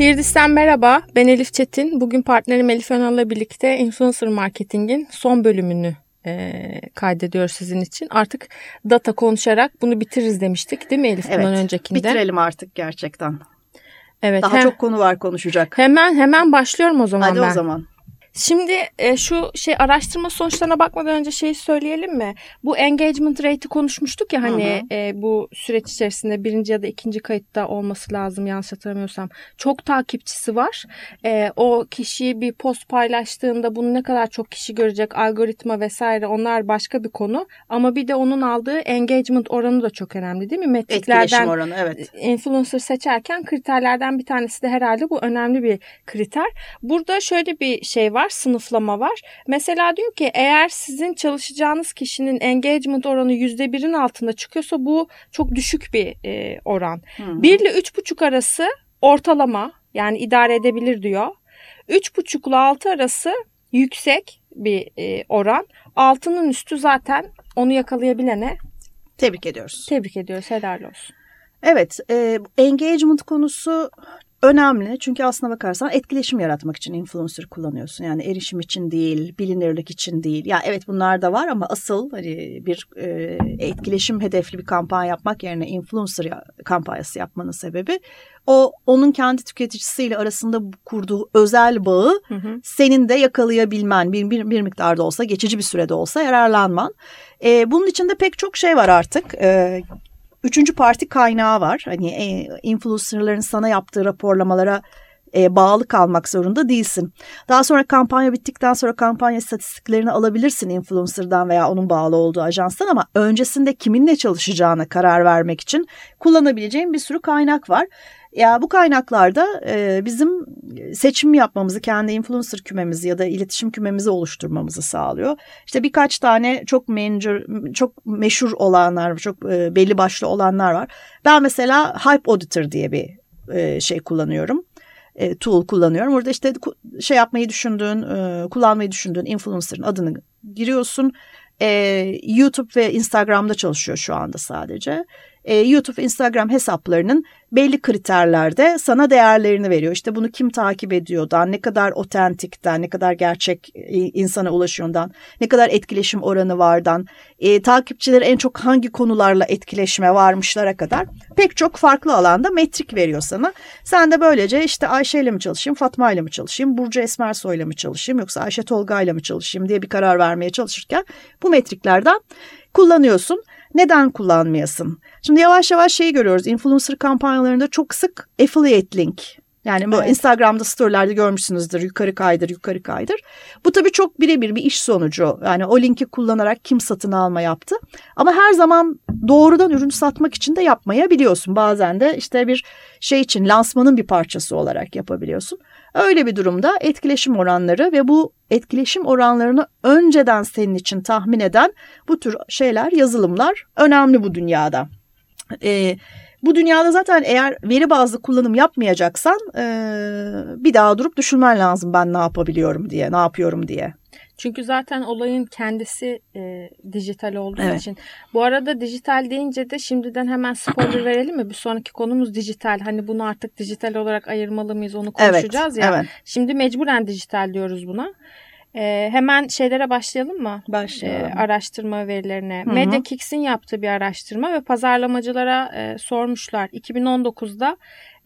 Hirdis'ten merhaba, ben Elif Çetin. Bugün partnerim Elif Önal'la birlikte Influencer Marketing'in son bölümünü e, kaydediyoruz sizin için. Artık data konuşarak bunu bitiririz demiştik değil mi Elif evet, bundan öncekinde? bitirelim artık gerçekten. Evet. Daha he, çok konu var konuşacak. Hemen hemen başlıyorum o zaman Hadi ben. o zaman. Şimdi e, şu şey araştırma sonuçlarına bakmadan önce şeyi söyleyelim mi? Bu engagement rate'i konuşmuştuk ya hani hı hı. E, bu süreç içerisinde birinci ya da ikinci kayıtta olması lazım yanlış hatırlamıyorsam. Çok takipçisi var. E, o kişi bir post paylaştığında bunu ne kadar çok kişi görecek algoritma vesaire onlar başka bir konu. Ama bir de onun aldığı engagement oranı da çok önemli değil mi? Metriklerden Etkileşim oranı evet. Influencer seçerken kriterlerden bir tanesi de herhalde bu önemli bir kriter. Burada şöyle bir şey var var, sınıflama var. Mesela diyor ki eğer sizin çalışacağınız kişinin engagement oranı %1'in altında çıkıyorsa bu çok düşük bir e, oran. Hı hı. 1 ile 3,5 arası ortalama yani idare edebilir diyor. 3,5 ile 6 arası yüksek bir e, oran. 6'nın üstü zaten onu yakalayabilene tebrik ediyoruz. Tebrik ediyoruz. Helal olsun. Evet, e, engagement konusu önemli. Çünkü aslına bakarsan etkileşim yaratmak için influencer kullanıyorsun. Yani erişim için değil, bilinirlik için değil. Ya evet bunlar da var ama asıl hani bir e, etkileşim hedefli bir kampanya yapmak yerine influencer kampanyası yapmanın sebebi o onun kendi tüketicisiyle arasında kurduğu özel bağı hı hı. senin de yakalayabilmen bir, bir, bir miktarda olsa geçici bir sürede olsa yararlanman. E, bunun içinde pek çok şey var artık. E, üçüncü parti kaynağı var. Hani e, influencerların sana yaptığı raporlamalara e, bağlı kalmak zorunda değilsin. Daha sonra kampanya bittikten sonra kampanya istatistiklerini alabilirsin influencer'dan veya onun bağlı olduğu ajanstan ama öncesinde kiminle çalışacağına karar vermek için kullanabileceğin bir sürü kaynak var. Ya bu kaynaklarda e, bizim seçim yapmamızı, kendi influencer kümemizi ya da iletişim kümemizi oluşturmamızı sağlıyor. İşte birkaç tane çok manager, çok meşhur olanlar, çok e, belli başlı olanlar var. Ben mesela Hype Auditor diye bir e, şey kullanıyorum e, tool kullanıyorum. Orada işte şey yapmayı düşündüğün, e, kullanmayı düşündüğün influencer'ın adını giriyorsun. E, YouTube ve Instagram'da çalışıyor şu anda sadece e, YouTube, Instagram hesaplarının belli kriterlerde sana değerlerini veriyor. İşte bunu kim takip ediyordan, ne kadar otentikten, ne kadar gerçek e, insana ulaşıyordan, ne kadar etkileşim oranı vardan, e, takipçileri en çok hangi konularla etkileşime varmışlara kadar pek çok farklı alanda metrik veriyor sana. Sen de böylece işte Ayşe ile mi çalışayım, Fatma ile mi çalışayım, Burcu Esmersoy ile mi çalışayım yoksa Ayşe Tolga ile mi çalışayım diye bir karar vermeye çalışırken bu metriklerden kullanıyorsun. Neden kullanmayasın? Şimdi yavaş yavaş şeyi görüyoruz. Influencer kampanyalarında çok sık affiliate link yani bu evet. Instagram'da storylerde görmüşsünüzdür yukarı kaydır yukarı kaydır. Bu tabii çok birebir bir iş sonucu. Yani o linki kullanarak kim satın alma yaptı. Ama her zaman doğrudan ürün satmak için de yapmayabiliyorsun. Bazen de işte bir şey için lansmanın bir parçası olarak yapabiliyorsun. Öyle bir durumda etkileşim oranları ve bu etkileşim oranlarını önceden senin için tahmin eden bu tür şeyler yazılımlar önemli bu dünyada. Ee, bu dünyada zaten eğer veri bazlı kullanım yapmayacaksan e, bir daha durup düşünmen lazım ben ne yapabiliyorum diye, ne yapıyorum diye. Çünkü zaten olayın kendisi e, dijital olduğu evet. için. Bu arada dijital deyince de şimdiden hemen spoiler verelim mi? Bir sonraki konumuz dijital. Hani bunu artık dijital olarak ayırmalı mıyız onu konuşacağız evet, ya. Evet. Şimdi mecburen dijital diyoruz buna. E, hemen şeylere başlayalım mı? Başlayalım. E, araştırma verilerine. Hı-hı. MediaKicks'in yaptığı bir araştırma ve pazarlamacılara e, sormuşlar. 2019'da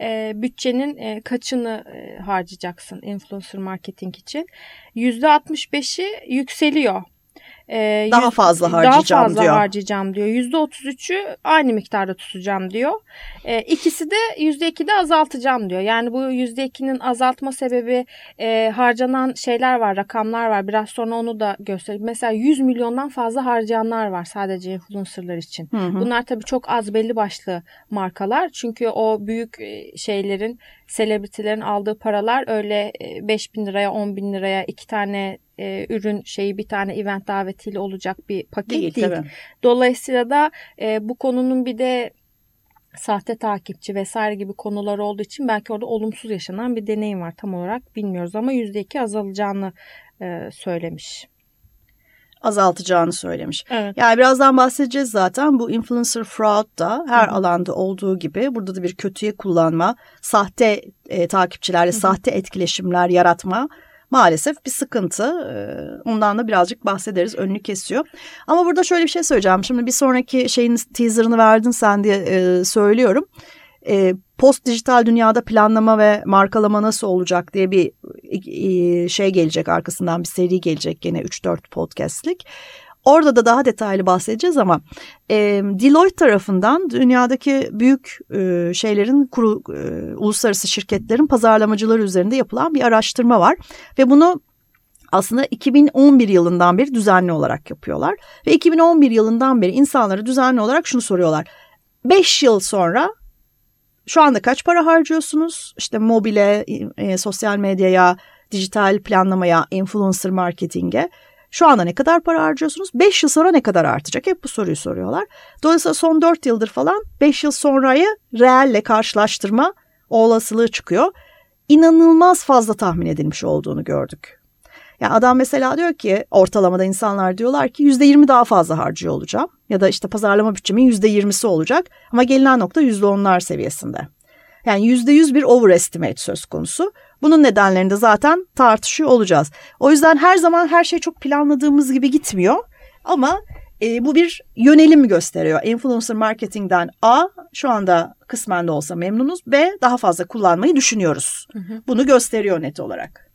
e, bütçenin e, kaçını e, harcayacaksın influencer marketing için? %65'i yükseliyor e, daha fazla harcayacağım daha fazla diyor. harcayacağım diyor. %33'ü aynı miktarda tutacağım diyor. E, ikisi de %2'de azaltacağım diyor. Yani bu %2'nin azaltma sebebi e, harcanan şeyler var, rakamlar var. Biraz sonra onu da göstereyim. Mesela 100 milyondan fazla harcayanlar var sadece influencerlar için. Hı hı. Bunlar tabii çok az belli başlı markalar. Çünkü o büyük şeylerin, selebritilerin aldığı paralar öyle 5 bin liraya, 10 bin liraya iki tane e, ürün şeyi bir tane event davetiyle olacak bir paket değil. değil. Tabii. Dolayısıyla da e, bu konunun bir de sahte takipçi vesaire gibi konular olduğu için belki orada olumsuz yaşanan bir deneyim var tam olarak bilmiyoruz ama %2 azalacağını e, söylemiş. azaltacağını söylemiş. Evet. Yani birazdan bahsedeceğiz zaten. Bu influencer fraud da her Hı-hı. alanda olduğu gibi burada da bir kötüye kullanma, sahte e, takipçilerle Hı-hı. sahte etkileşimler yaratma maalesef bir sıkıntı. Ee, ondan da birazcık bahsederiz. Önünü kesiyor. Ama burada şöyle bir şey söyleyeceğim. Şimdi bir sonraki şeyin teaserını verdin sen diye e, söylüyorum. E, post dijital dünyada planlama ve markalama nasıl olacak diye bir e, şey gelecek arkasından bir seri gelecek gene 3-4 podcastlik. Orada da daha detaylı bahsedeceğiz ama e, Deloitte tarafından dünyadaki büyük e, şeylerin kuru, e, uluslararası şirketlerin pazarlamacıları üzerinde yapılan bir araştırma var ve bunu aslında 2011 yılından beri düzenli olarak yapıyorlar ve 2011 yılından beri insanlara düzenli olarak şunu soruyorlar. 5 yıl sonra şu anda kaç para harcıyorsunuz? İşte mobile, e, sosyal medyaya, dijital planlamaya, influencer marketinge şu anda ne kadar para harcıyorsunuz? 5 yıl sonra ne kadar artacak? Hep bu soruyu soruyorlar. Dolayısıyla son 4 yıldır falan 5 yıl sonrayı reelle karşılaştırma olasılığı çıkıyor. İnanılmaz fazla tahmin edilmiş olduğunu gördük. Yani adam mesela diyor ki ortalamada insanlar diyorlar ki %20 daha fazla harcıyor olacağım. Ya da işte pazarlama bütçemin %20'si olacak. Ama gelinen nokta %10'lar seviyesinde. Yani %100 bir overestimate söz konusu. Bunun nedenlerini de zaten tartışıyor olacağız. O yüzden her zaman her şey çok planladığımız gibi gitmiyor. Ama e, bu bir yönelim gösteriyor. Influencer marketingden A şu anda kısmen de olsa memnunuz. B daha fazla kullanmayı düşünüyoruz. Hı hı. Bunu gösteriyor net olarak.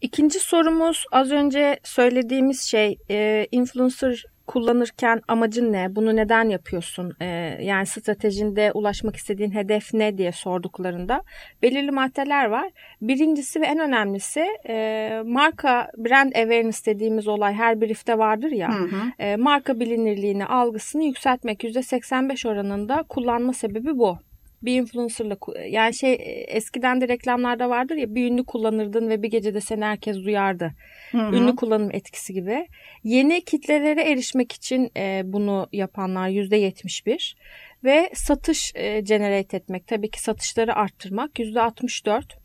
İkinci sorumuz az önce söylediğimiz şey e, influencer kullanırken amacın ne? Bunu neden yapıyorsun? Ee, yani stratejinde ulaşmak istediğin hedef ne diye sorduklarında belirli maddeler var. Birincisi ve en önemlisi e, marka brand awareness dediğimiz olay her briefte vardır ya. Hı hı. E, marka bilinirliğini, algısını yükseltmek %85 oranında kullanma sebebi bu bir influencerla yani şey eskiden de reklamlarda vardır ya bir ünlü kullanırdın ve bir gecede seni herkes duyardı. Hı hı. Ünlü kullanım etkisi gibi. Yeni kitlelere erişmek için e, bunu yapanlar yüzde yetmiş bir ve satış e, generate etmek tabii ki satışları arttırmak yüzde altmış dört.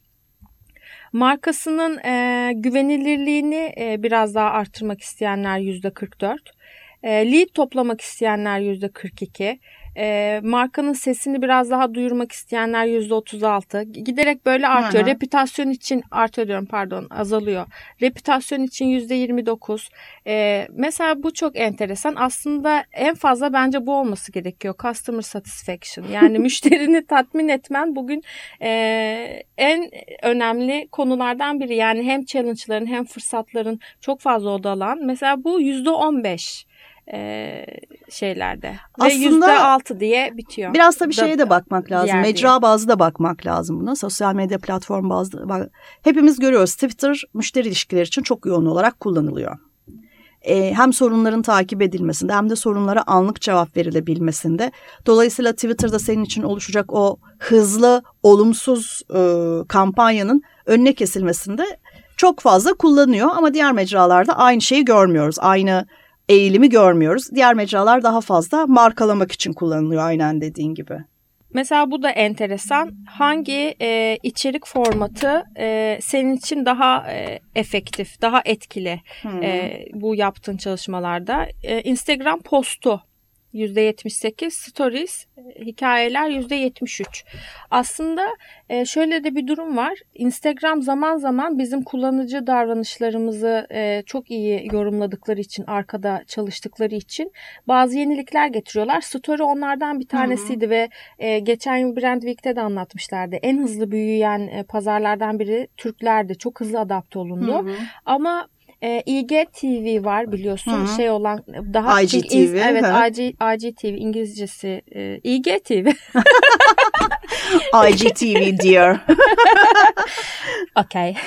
Markasının e, güvenilirliğini e, biraz daha arttırmak isteyenler yüzde kırk dört. E, lead toplamak isteyenler yüzde kırk iki e, markanın sesini biraz daha duyurmak isteyenler %36. Giderek böyle artıyor. Hı hı. Reputasyon için artıyor diyorum pardon azalıyor. Reputasyon için %29. E, mesela bu çok enteresan. Aslında en fazla bence bu olması gerekiyor. Customer satisfaction. Yani müşterini tatmin etmen bugün e, en önemli konulardan biri. Yani hem challenge'ların hem fırsatların çok fazla odalan. Mesela bu %15 e, şeylerde. Aslında Ve %6 diye bitiyor. Biraz da bir şeye de bakmak lazım. Mecra diye. bazlı da bakmak lazım buna. Sosyal medya platform bazlı. Bak, hepimiz görüyoruz Twitter müşteri ilişkileri için çok yoğun olarak kullanılıyor. Ee, hem sorunların takip edilmesinde hem de sorunlara anlık cevap verilebilmesinde. Dolayısıyla Twitter'da senin için oluşacak o hızlı, olumsuz e, kampanyanın önüne kesilmesinde çok fazla kullanıyor. Ama diğer mecralarda aynı şeyi görmüyoruz. Aynı eğilimi görmüyoruz. Diğer mecralar daha fazla markalamak için kullanılıyor aynen dediğin gibi. Mesela bu da enteresan. Hangi e, içerik formatı e, senin için daha e, efektif, daha etkili hmm. e, bu yaptığın çalışmalarda? E, Instagram postu %78, stories, e, hikayeler %73. Aslında e, şöyle de bir durum var. Instagram zaman zaman bizim kullanıcı davranışlarımızı e, çok iyi yorumladıkları için, arkada çalıştıkları için bazı yenilikler getiriyorlar. Story onlardan bir tanesiydi Hı-hı. ve geçen yıl Brand Week'te de anlatmışlardı. En hızlı büyüyen pazarlardan biri Türklerdi. Çok hızlı adapte olundu. Hı-hı. Ama e, İGTV var biliyorsun Hı-hı. şey olan daha IGTV. İz, evet IG, IGTV İngilizcesi e, İGTV. IGTV dear. okay.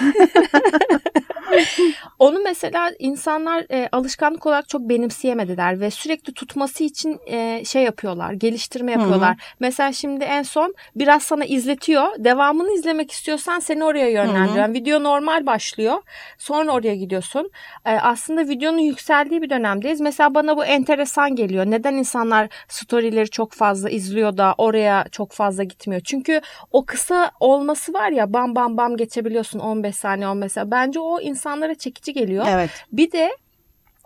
Onu mesela insanlar e, alışkanlık olarak çok benimseyemediler ve sürekli tutması için e, şey yapıyorlar, geliştirme yapıyorlar. Hı-hı. Mesela şimdi en son biraz sana izletiyor. Devamını izlemek istiyorsan seni oraya yönlendiriyor. Video normal başlıyor. Sonra oraya gidiyorsun. E, aslında videonun yükseldiği bir dönemdeyiz. Mesela bana bu enteresan geliyor. Neden insanlar storyleri çok fazla izliyor da oraya çok fazla gitmiyor? Çünkü o kısa olması var ya bam bam bam geçebiliyorsun 15 saniye 15 saniye. Bence o insanlara çekici geliyor. Evet. Bir de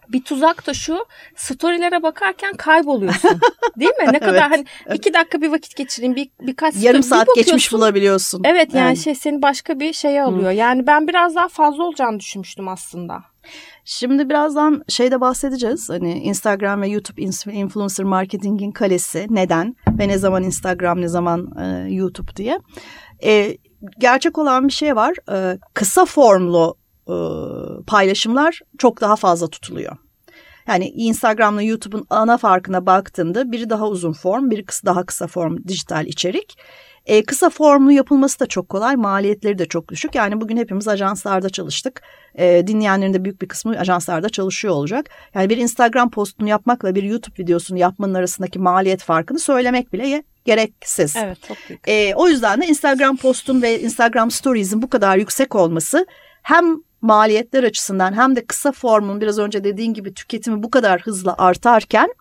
Bir tuzak da şu storylere bakarken kayboluyorsun. Değil mi? Ne kadar Evet, hani iki dakika bir vakit geçireyim bir birkaç Yarım story- bir saat geçmiş bulabiliyorsun. Evet yani, Yani. şey seni başka bir şeye alıyor. Yani ben biraz daha fazla olacağını düşünmüştüm aslında. Şimdi birazdan şeyde bahsedeceğiz. Hani Instagram ve YouTube influencer marketingin kalesi neden ve ne zaman Instagram ne zaman e, YouTube diye. E, gerçek olan bir şey var. E, kısa formlu e, paylaşımlar çok daha fazla tutuluyor. Yani Instagram'la YouTube'un ana farkına baktığında biri daha uzun form, biri kısa, daha kısa form dijital içerik. E, kısa formlu yapılması da çok kolay, maliyetleri de çok düşük. Yani bugün hepimiz ajanslarda çalıştık. E, dinleyenlerin de büyük bir kısmı ajanslarda çalışıyor olacak. Yani bir Instagram postunu yapmakla bir YouTube videosunu yapmanın arasındaki maliyet farkını söylemek bile gereksiz. Evet çok büyük. E, o yüzden de Instagram postun ve Instagram stories'in bu kadar yüksek olması hem maliyetler açısından hem de kısa formun biraz önce dediğin gibi tüketimi bu kadar hızlı artarken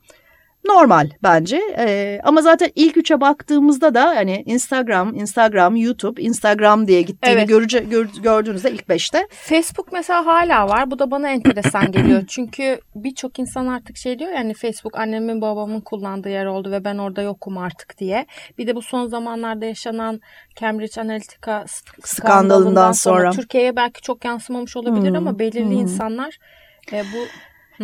normal bence. E, ama zaten ilk üçe baktığımızda da hani Instagram, Instagram, YouTube, Instagram diye gittiğini Evet. görece, gör- gördüğünüzde ilk beşte. Facebook mesela hala var. Bu da bana enteresan geliyor. Çünkü birçok insan artık şey diyor yani Facebook annemin babamın kullandığı yer oldu ve ben orada yokum artık diye. Bir de bu son zamanlarda yaşanan Cambridge Analytica sk- skandalından sonra, sonra. Türkiye'ye belki çok yansımamış olabilir Hmm, ama belirli hmm. insanlar e, bu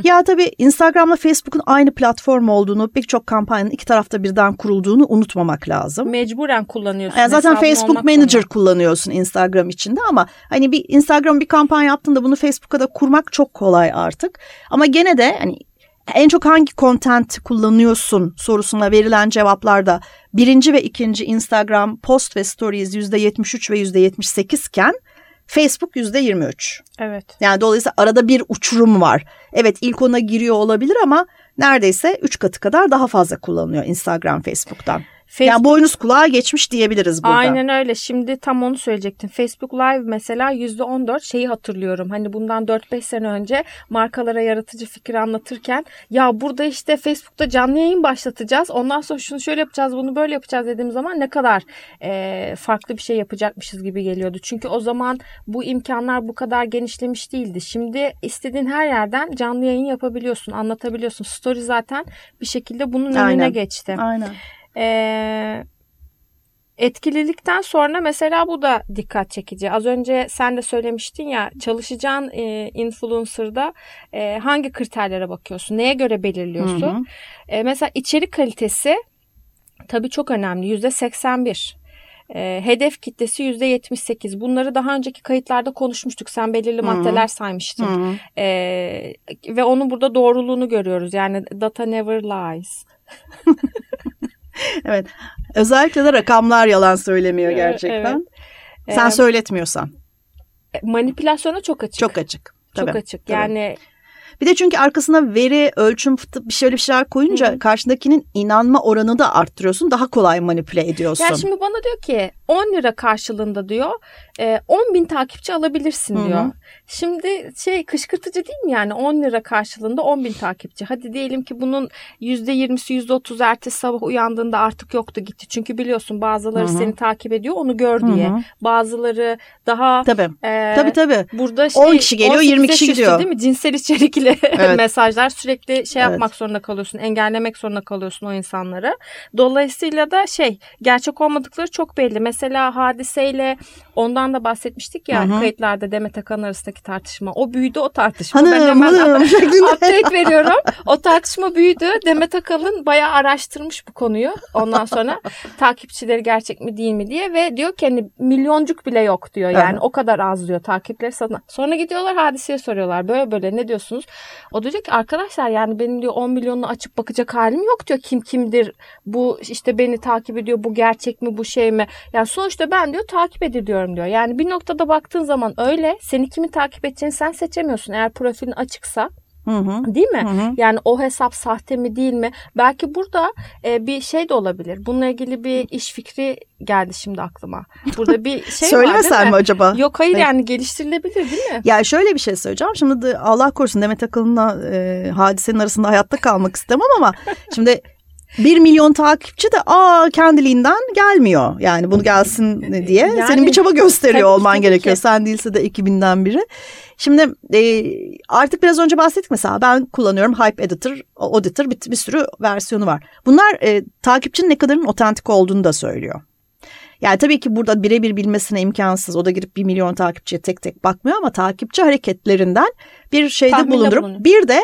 Ya tabii Instagram'la Facebook'un aynı platform olduğunu, birçok kampanyanın iki tarafta birden kurulduğunu unutmamak lazım. mecburen kullanıyorsun. Yani zaten Facebook Manager zorunda. kullanıyorsun Instagram içinde ama hani bir Instagram bir kampanya yaptığında bunu Facebook'a da kurmak çok kolay artık. Ama gene de hani en çok hangi content kullanıyorsun sorusuna verilen cevaplarda birinci ve ikinci Instagram post ve stories yüzde 73 ve yüzde 78 iken Facebook yüzde 23. Evet. Yani dolayısıyla arada bir uçurum var. Evet ilk ona giriyor olabilir ama neredeyse 3 katı kadar daha fazla kullanılıyor Instagram Facebook'tan. Facebook Yani boynuz kulağa geçmiş diyebiliriz burada. Aynen öyle. Şimdi tam onu söyleyecektim. Facebook Live mesela %14 şeyi hatırlıyorum. Hani bundan 4-5 sene önce markalara yaratıcı fikir anlatırken ya burada işte Facebook'ta canlı yayın başlatacağız. Ondan sonra şunu şöyle yapacağız, bunu böyle yapacağız dediğim zaman ne kadar e, farklı bir şey yapacakmışız gibi geliyordu. Çünkü o zaman bu imkanlar bu kadar genişlemiş değildi. Şimdi istediğin her yerden canlı yayın yapabiliyorsun, anlatabiliyorsun. Story zaten bir şekilde bunun önüne Aynen. geçti. Aynen. Ee, etkililikten sonra mesela bu da dikkat çekici. Az önce sen de söylemiştin ya çalışacağın e, influencer'da e, hangi kriterlere bakıyorsun? Neye göre belirliyorsun? Hı hı. E, mesela içerik kalitesi tabii çok önemli. Yüzde 81. E, hedef kitlesi yüzde 78. Bunları daha önceki kayıtlarda konuşmuştuk. Sen belirli Hı. maddeler saymıştın. Hı hı. E, ve onun burada doğruluğunu görüyoruz. Yani data never lies. Evet. Özellikle de rakamlar yalan söylemiyor Evet, gerçekten. Sen Ee, söyletmiyorsan. manipülasyona çok açık. Çok açık. Çok Tabii. açık. tabii. Yani Bir de çünkü arkasına veri, ölçüm, fıtı- bir şöyle bir şeyler koyunca Hı hı. karşındakinin inanma oranı da arttırıyorsun. Daha kolay manipüle ediyorsun. ya şimdi bana diyor ki 10 lira karşılığında diyor e, 10 bin takipçi alabilirsin Hı hı. diyor. Şimdi şey kışkırtıcı değil mi yani 10 lira karşılığında 10 bin takipçi. Hadi diyelim ki bunun %20'si %30 ertesi sabah uyandığında artık yoktu gitti. Çünkü biliyorsun bazıları Hı hı. seni takip ediyor onu gör diye. hı. Bazıları daha Tabii. e, Tabii tabii. Burada şey 10 kişi geliyor, 20 18 kişi gidiyor. Değil mi? Cinsel içerikli Evet. mesajlar sürekli şey Evet. yapmak zorunda kalıyorsun. Engellemek zorunda kalıyorsun o insanları. Dolayısıyla da şey gerçek olmadıkları çok belli. Mesela hadiseyle ondan da bahsetmiştik ya hı. kayıtlarda Demet Akan arasındaki tartışma. O büyüdü o tartışma. ben Hanım hemen hanım update veriyorum. O tartışma büyüdü. Demet Akalın bayağı araştırmış bu konuyu. Ondan sonra takipçileri gerçek mi değil mi diye ve diyor ki hani milyoncuk bile yok diyor. Yani Evet. o kadar az diyor takipleri sana. Sonra gidiyorlar hadiseye soruyorlar. Böyle böyle ne diyorsunuz? O diyor ki arkadaşlar yani benim diyor 10 milyonunu açıp bakacak halim yok diyor. Kim kimdir? Bu işte beni takip ediyor. Bu gerçek mi? Bu şey mi? Yani sonuçta ben diyor takip ediliyorum diyor. Yani bir noktada baktığın zaman öyle. Seni kimi takip edeceğini sen seçemiyorsun. Eğer profilin açıksa Hı hı. değil mi? Hı hı. Yani o hesap sahte mi değil mi? Belki burada e, bir şey de olabilir. Bununla ilgili bir iş fikri geldi şimdi aklıma. Burada bir şey Söylemesen mi mi? acaba? Yok hayır Hayır. yani geliştirilebilir değil mi? Ya şöyle bir şey söyleyeceğim. Şimdi Allah korusun Demet Akalın'la e, hadisenin arasında hayatta kalmak istemem ama şimdi Bir milyon takipçi de aa kendiliğinden gelmiyor. Yani bunu gelsin diye Yani, senin bir çaba gösteriyor tabii, olman tabii gerekiyor. ki. Sen değilse de ekibinden biri. Şimdi e, artık biraz önce bahsettik mesela ben kullanıyorum Hype Editor, Auditor bir, bir sürü versiyonu var. Bunlar e, takipçinin ne kadarın otentik olduğunu da söylüyor. Yani tabii ki burada birebir bilmesine imkansız. O da girip bir milyon takipçiye tek tek bakmıyor ama takipçi hareketlerinden bir şeyde Tahminde bulundurup bir de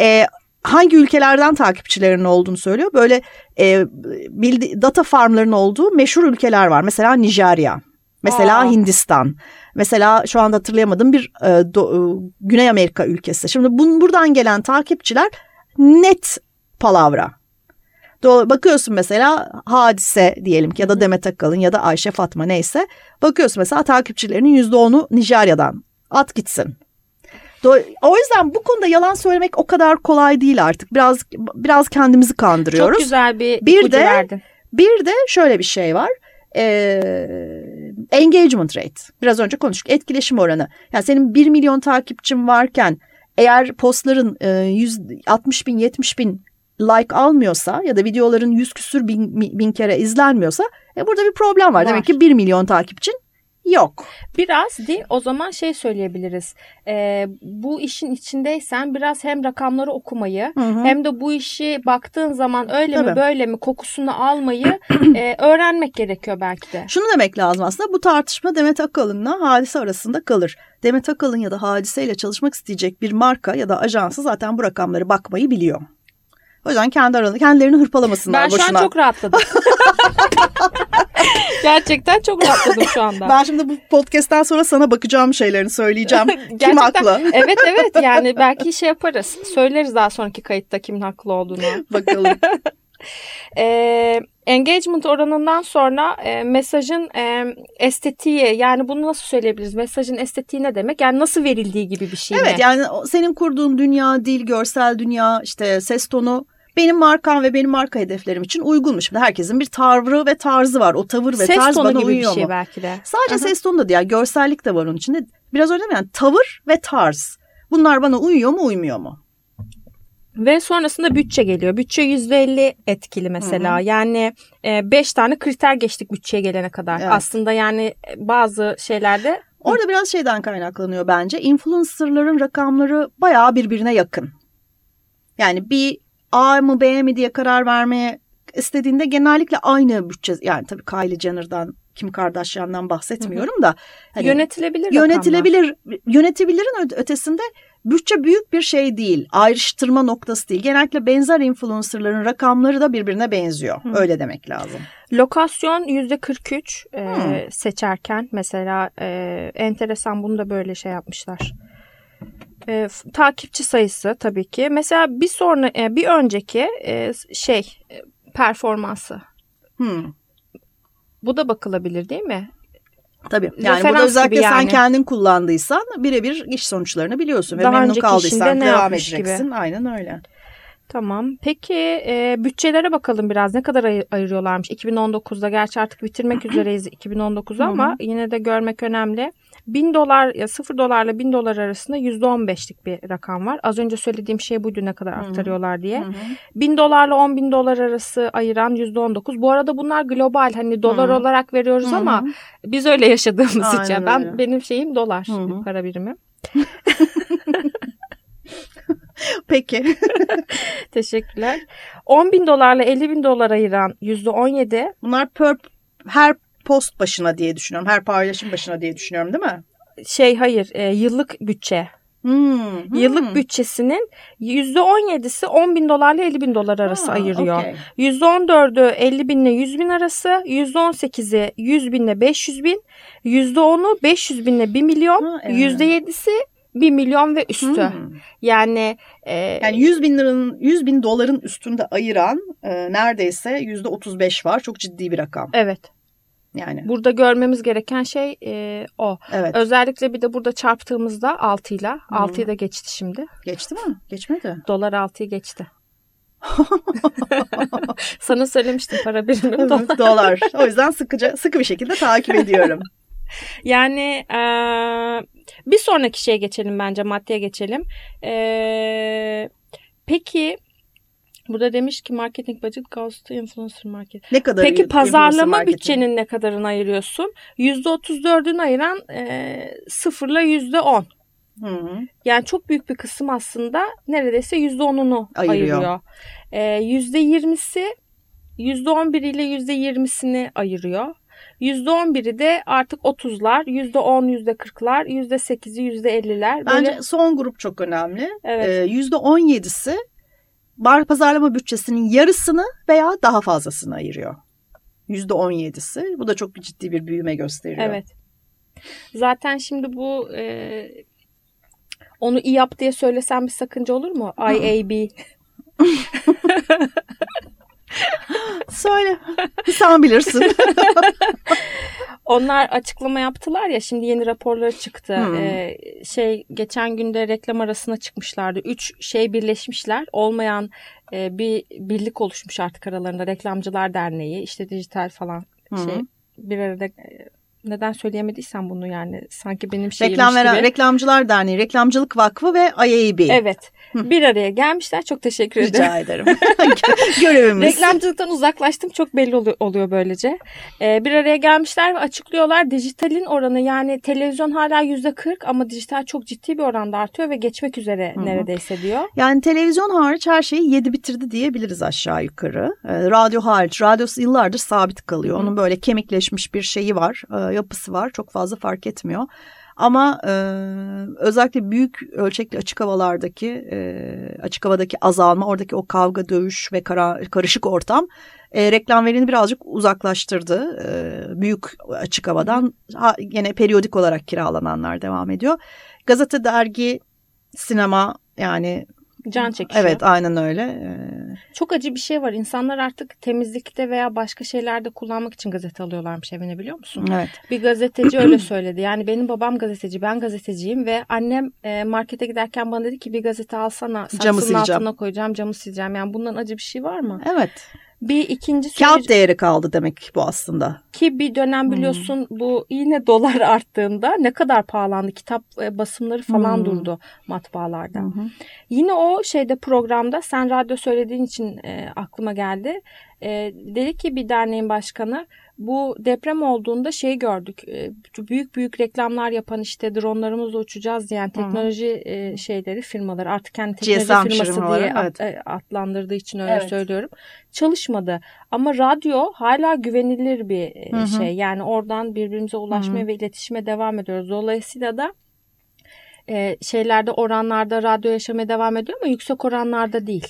e, hangi ülkelerden takipçilerinin olduğunu söylüyor. Böyle e, bildi, data farmların olduğu meşhur ülkeler var. Mesela Nijerya, mesela Aa. Hindistan, mesela şu anda hatırlayamadığım bir e, do- e, Güney Amerika ülkesi. Şimdi bun, buradan gelen takipçiler net palavra. Bakıyorsun mesela Hadise diyelim ki ya da Demet Akalın ya da Ayşe Fatma neyse. Bakıyorsun mesela takipçilerinin %10'u Nijerya'dan. At gitsin. O yüzden bu konuda yalan söylemek o kadar kolay değil artık. Biraz biraz kendimizi kandırıyoruz. Çok güzel bir, Bir de- verdin. Bir de şöyle bir şey var. Ee, engagement rate. Biraz önce konuştuk. Etkileşim oranı. Yani senin 1 milyon takipçin varken eğer postların e, 100, 60 bin 70 bin like almıyorsa ya da videoların 100 küsür bin, bin kere izlenmiyorsa e, burada bir problem var. Var. Demek ki 1 milyon takipçin yok. Biraz değil o zaman şey söyleyebiliriz. Ee, bu işin içindeysen biraz hem rakamları okumayı Hı hı. hem de bu işi baktığın zaman öyle mi Tabii. böyle mi kokusunu almayı e, öğrenmek gerekiyor belki de. Şunu demek lazım aslında bu tartışma Demet Akalın'la Hadise arasında kalır. Demet Akalın ya da Hadise ile çalışmak isteyecek bir marka ya da ajansı zaten bu rakamları bakmayı biliyor. O yüzden kendi aralarında kendilerini hırpalamasınlar Ben şu boşuna. an çok rahatladım. Gerçekten çok rahatladım şu anda. Ben şimdi bu podcast'ten sonra sana bakacağım şeylerini söyleyeceğim. Kim Gerçekten- haklı? evet evet yani belki şey yaparız. Söyleriz daha sonraki kayıtta kimin haklı olduğunu. Bakalım. Ee, engagement oranından sonra e, mesajın e, estetiği yani bunu nasıl söyleyebiliriz? Mesajın estetiği ne demek? Yani nasıl verildiği gibi bir şey mi? Evet yani o- senin kurduğun dünya, dil, görsel dünya, işte ses tonu benim markam ve benim marka hedeflerim için uygunmuş. Şimdi herkesin bir tavrı ve tarzı var. O tavır ve Ses tarz bana gibi bir uyuyor şey mu? belki de. Sadece Aha. ses tonu da değil, yani görsellik de var onun içinde. Biraz öyle mi? Yani tavır ve tarz. Bunlar bana uyuyor mu, uymuyor mu? Ve sonrasında bütçe geliyor. Bütçe %50 etkili mesela. Yani 5 tane kriter geçtik bütçeye gelene kadar. Evet. Aslında yani e, bazı şeylerde Orada biraz şeyden kaynaklanıyor bence. Influencerların rakamları bayağı birbirine yakın. Yani bir A mı B mi diye karar vermeye istediğinde genellikle aynı bütçe yani tabii Kylie Jenner'dan Kim Kardashian'dan bahsetmiyorum da hani yönetilebilir rakamlar. yönetilebilir yönetebilirin ö- ötesinde bütçe büyük bir şey değil. Ayrıştırma noktası değil. Genellikle benzer influencerların rakamları da birbirine benziyor. Hı. Öyle demek lazım. Lokasyon %43 e, seçerken mesela e, enteresan bunu da böyle şey yapmışlar. E, takipçi sayısı tabii ki. Mesela bir sonra e, bir önceki e, şey e, performansı. Hmm. Bu da bakılabilir değil mi? Tabii. Yani Referans burada özellikle gibi sen yani. kendin kullandıysan birebir iş sonuçlarını biliyorsun ve Daha memnun önceki kaldıysan devam edeceksin. Aynen öyle. Tamam. Peki e, bütçelere bakalım biraz. Ne kadar ay- ayırıyorlarmış? 2019'da gerçi artık bitirmek üzereyiz 2019'u Hı hı. ama yine de görmek önemli. 1000 dolar ya 0 dolarla 1000 dolar arasında %15'lik bir rakam var. Az önce söylediğim şey buydu ne kadar aktarıyorlar diye. Hı hı. 1000 dolarla 10 bin dolar arası ayıran %19. Bu arada bunlar global hani dolar Hı hı. olarak veriyoruz Hı ama hı. biz öyle yaşadığımız Aynen için. Ben öyle. benim şeyim dolar Hı hı. para birimi. Peki. Teşekkürler. 10 bin dolarla 50 bin dolar ayıran %17 Bunlar per, her post başına diye düşünüyorum. Her paylaşım başına diye düşünüyorum değil mi? şey hayır e, yıllık bütçe. Hmm, hmm. Yıllık bütçesinin %17'si 10 bin dolarla 50 bin dolar arası Ha, ayırıyor. okey. %14'ü 50 bin ile 100 bin arası, %18'i 100 bin ile 500 bin, %10'u 500 bin ile 1 milyon, Ha, evet. %7'si 1 milyon ve üstü. Hmm. Yani, e, Yani 100 bin liranın 100 bin doların üstünde ayıran e, neredeyse yüzde 35 var. Çok ciddi bir rakam. evet Yani burada görmemiz gereken şey e, o. evet. Özellikle bir de burada çarptığımızda 6 ile Hı. 6'yı da geçti şimdi. Geçti mi? Geçmedi. Dolar 6'yı geçti. Sana söylemiştim para birimim dolar. Evet, dolar. O yüzden sıkıca sıkı bir şekilde takip ediyorum. Yani eee, bir sonraki şeye geçelim bence maddeye geçelim. Eee, peki Burada demiş ki marketing budget goes to influencer market. Ne kadar Peki pazarlama bütçenin ne kadarını ayırıyorsun? %34'ünü ayıran e, sıfırla %10. Hı hı. Yani çok büyük bir kısım aslında neredeyse %10'unu Ayırıyor. ayırıyor. Ee, %20'si %11 ile %20'sini ayırıyor. %11'i de artık 30'lar, %10, %40'lar, %8'i, %50'ler. Böyle, Bence son grup çok önemli. Evet. Ee, %17'si bar pazarlama bütçesinin yarısını veya daha fazlasını ayırıyor. %17'si. Bu da çok ciddi bir büyüme gösteriyor. evet. Zaten şimdi bu e, onu iyi yap diye söylesem bir sakınca olur mu? IAB. Söyle. Sen bilirsin. Onlar açıklama yaptılar ya şimdi yeni raporları çıktı. Hmm. Ee, şey geçen günde reklam arasına çıkmışlardı. Üç şey birleşmişler. Olmayan e, bir birlik oluşmuş artık aralarında. Reklamcılar Derneği, işte dijital falan şey bir arada e, neden söyleyemediysen bunu yani sanki benim şeyimmiş Reklam veren gibi. Reklamcılar Derneği, Reklamcılık Vakfı ve IAB. Evet. Bir araya gelmişler. Çok teşekkür ederim. Rica ederim. Görevimiz. Reklamcılıktan uzaklaştım çok belli olu- oluyor böylece. Ee, bir araya gelmişler ve açıklıyorlar dijitalin oranı yani televizyon hala yüzde 40 ama dijital çok ciddi bir oranda artıyor ve geçmek üzere Hı hı. neredeyse diyor. Yani televizyon hariç her şeyi yedi bitirdi diyebiliriz aşağı yukarı. Ee, radyo hariç. Radyosu yıllardır sabit kalıyor. Onun böyle kemikleşmiş bir şeyi var, e, yapısı var. Çok fazla fark etmiyor. Ama e, özellikle büyük ölçekli açık havalardaki e, açık havadaki azalma, oradaki o kavga, dövüş ve kara, karışık ortam e, reklam verini birazcık uzaklaştırdı. E, büyük açık havadan ha, yine periyodik olarak kiralananlar devam ediyor. Gazete, dergi, sinema yani Can çekişiyor. Evet aynen öyle. Ee, Çok acı bir şey var. İnsanlar artık temizlikte veya başka şeylerde kullanmak için gazete alıyorlarmış evine biliyor musun? Evet. Bir gazeteci öyle söyledi. Yani benim babam gazeteci, ben gazeteciyim ve annem e, markete giderken bana dedi ki bir gazete alsana. Camı sileceğim. altına koyacağım, camı sileceğim. Yani bundan acı bir şey var mı? Evet. Bir ikinci Kağıt söyleyeceğim değeri kaldı demek bu aslında. ki bir dönem biliyorsun bu yine dolar arttığında ne kadar pahalandı. Kitap e, basımları falan Hmm. durdu matbaalarda. Yine o şeyde programda sen radyo söylediğin için e, aklıma geldi. E, dedi ki bir derneğin başkanı bu deprem olduğunda şey gördük. E, büyük büyük reklamlar yapan işte dronlarımızla uçacağız diyen teknoloji e, şeyleri firmaları artık kendi teknoloji GSM firması diye evet. ad- e, adlandırdığı için öyle Evet. söylüyorum. Çalışmadı. Ama radyo hala güvenilir bir e, Hı hı. şey. Yani oradan birbirimize ulaşmaya ve iletişime devam ediyoruz. Dolayısıyla da şeylerde oranlarda radyo yaşamaya devam ediyor ama yüksek oranlarda değil.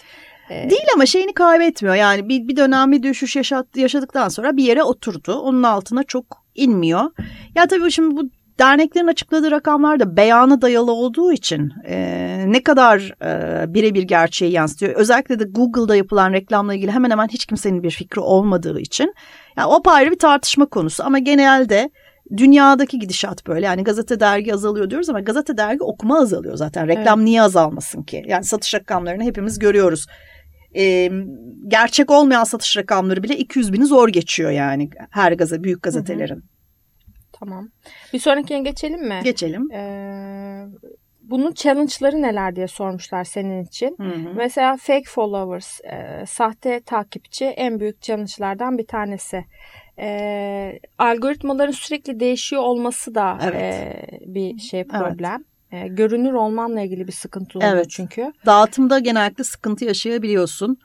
E, Değil ama şeyini kaybetmiyor. Yani bir, bir dönem bir düşüş yaşat, yaşadıktan sonra bir yere oturdu. Onun altına çok inmiyor. Ya tabii şimdi bu derneklerin açıkladığı rakamlar da beyana dayalı olduğu için e, ne kadar e, birebir gerçeği yansıtıyor. Özellikle de Google'da yapılan reklamla ilgili hemen hemen hiç kimsenin bir fikri olmadığı için. Yani o ayrı bir tartışma konusu ama genelde dünyadaki gidişat böyle. Yani gazete dergi azalıyor diyoruz ama gazete dergi okuma azalıyor zaten. Reklam niye azalmasın ki? Yani satış rakamlarını hepimiz görüyoruz. Ee, gerçek olmayan satış rakamları bile 200 bini zor geçiyor yani her gazete büyük gazetelerin. Tamam. Bir sonrakine geçelim mi? Geçelim. Ee, bunun challenge'ları neler diye sormuşlar senin için. Hı hı. Mesela fake followers, e, sahte takipçi en büyük challenge'lardan bir tanesi. E, algoritmaların sürekli değişiyor olması da Evet. e, bir şey problem. E, görünür olmanla ilgili bir sıkıntı oluyor Evet. çünkü. Dağıtımda genellikle sıkıntı yaşayabiliyorsun.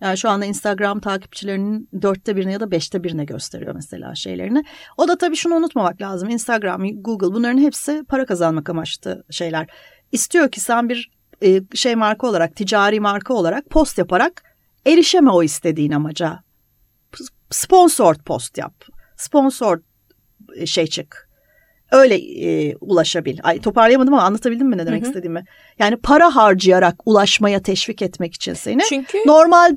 Yani şu anda Instagram takipçilerinin dörtte birine ya da beşte birine gösteriyor mesela şeylerini. O da tabii şunu unutmamak lazım. Instagram, Google bunların hepsi para kazanmak amaçlı şeyler. İstiyor ki sen bir e, şey marka olarak, ticari marka olarak post yaparak erişeme o istediğin amaca. Sponsored post yap. Sponsored şey çık. Öyle e, ulaşabil. Ay toparlayamadım ama anlatabildim mi ne demek Hı hı. istediğimi? Yani para harcayarak ulaşmaya teşvik etmek için seni Çünkü normal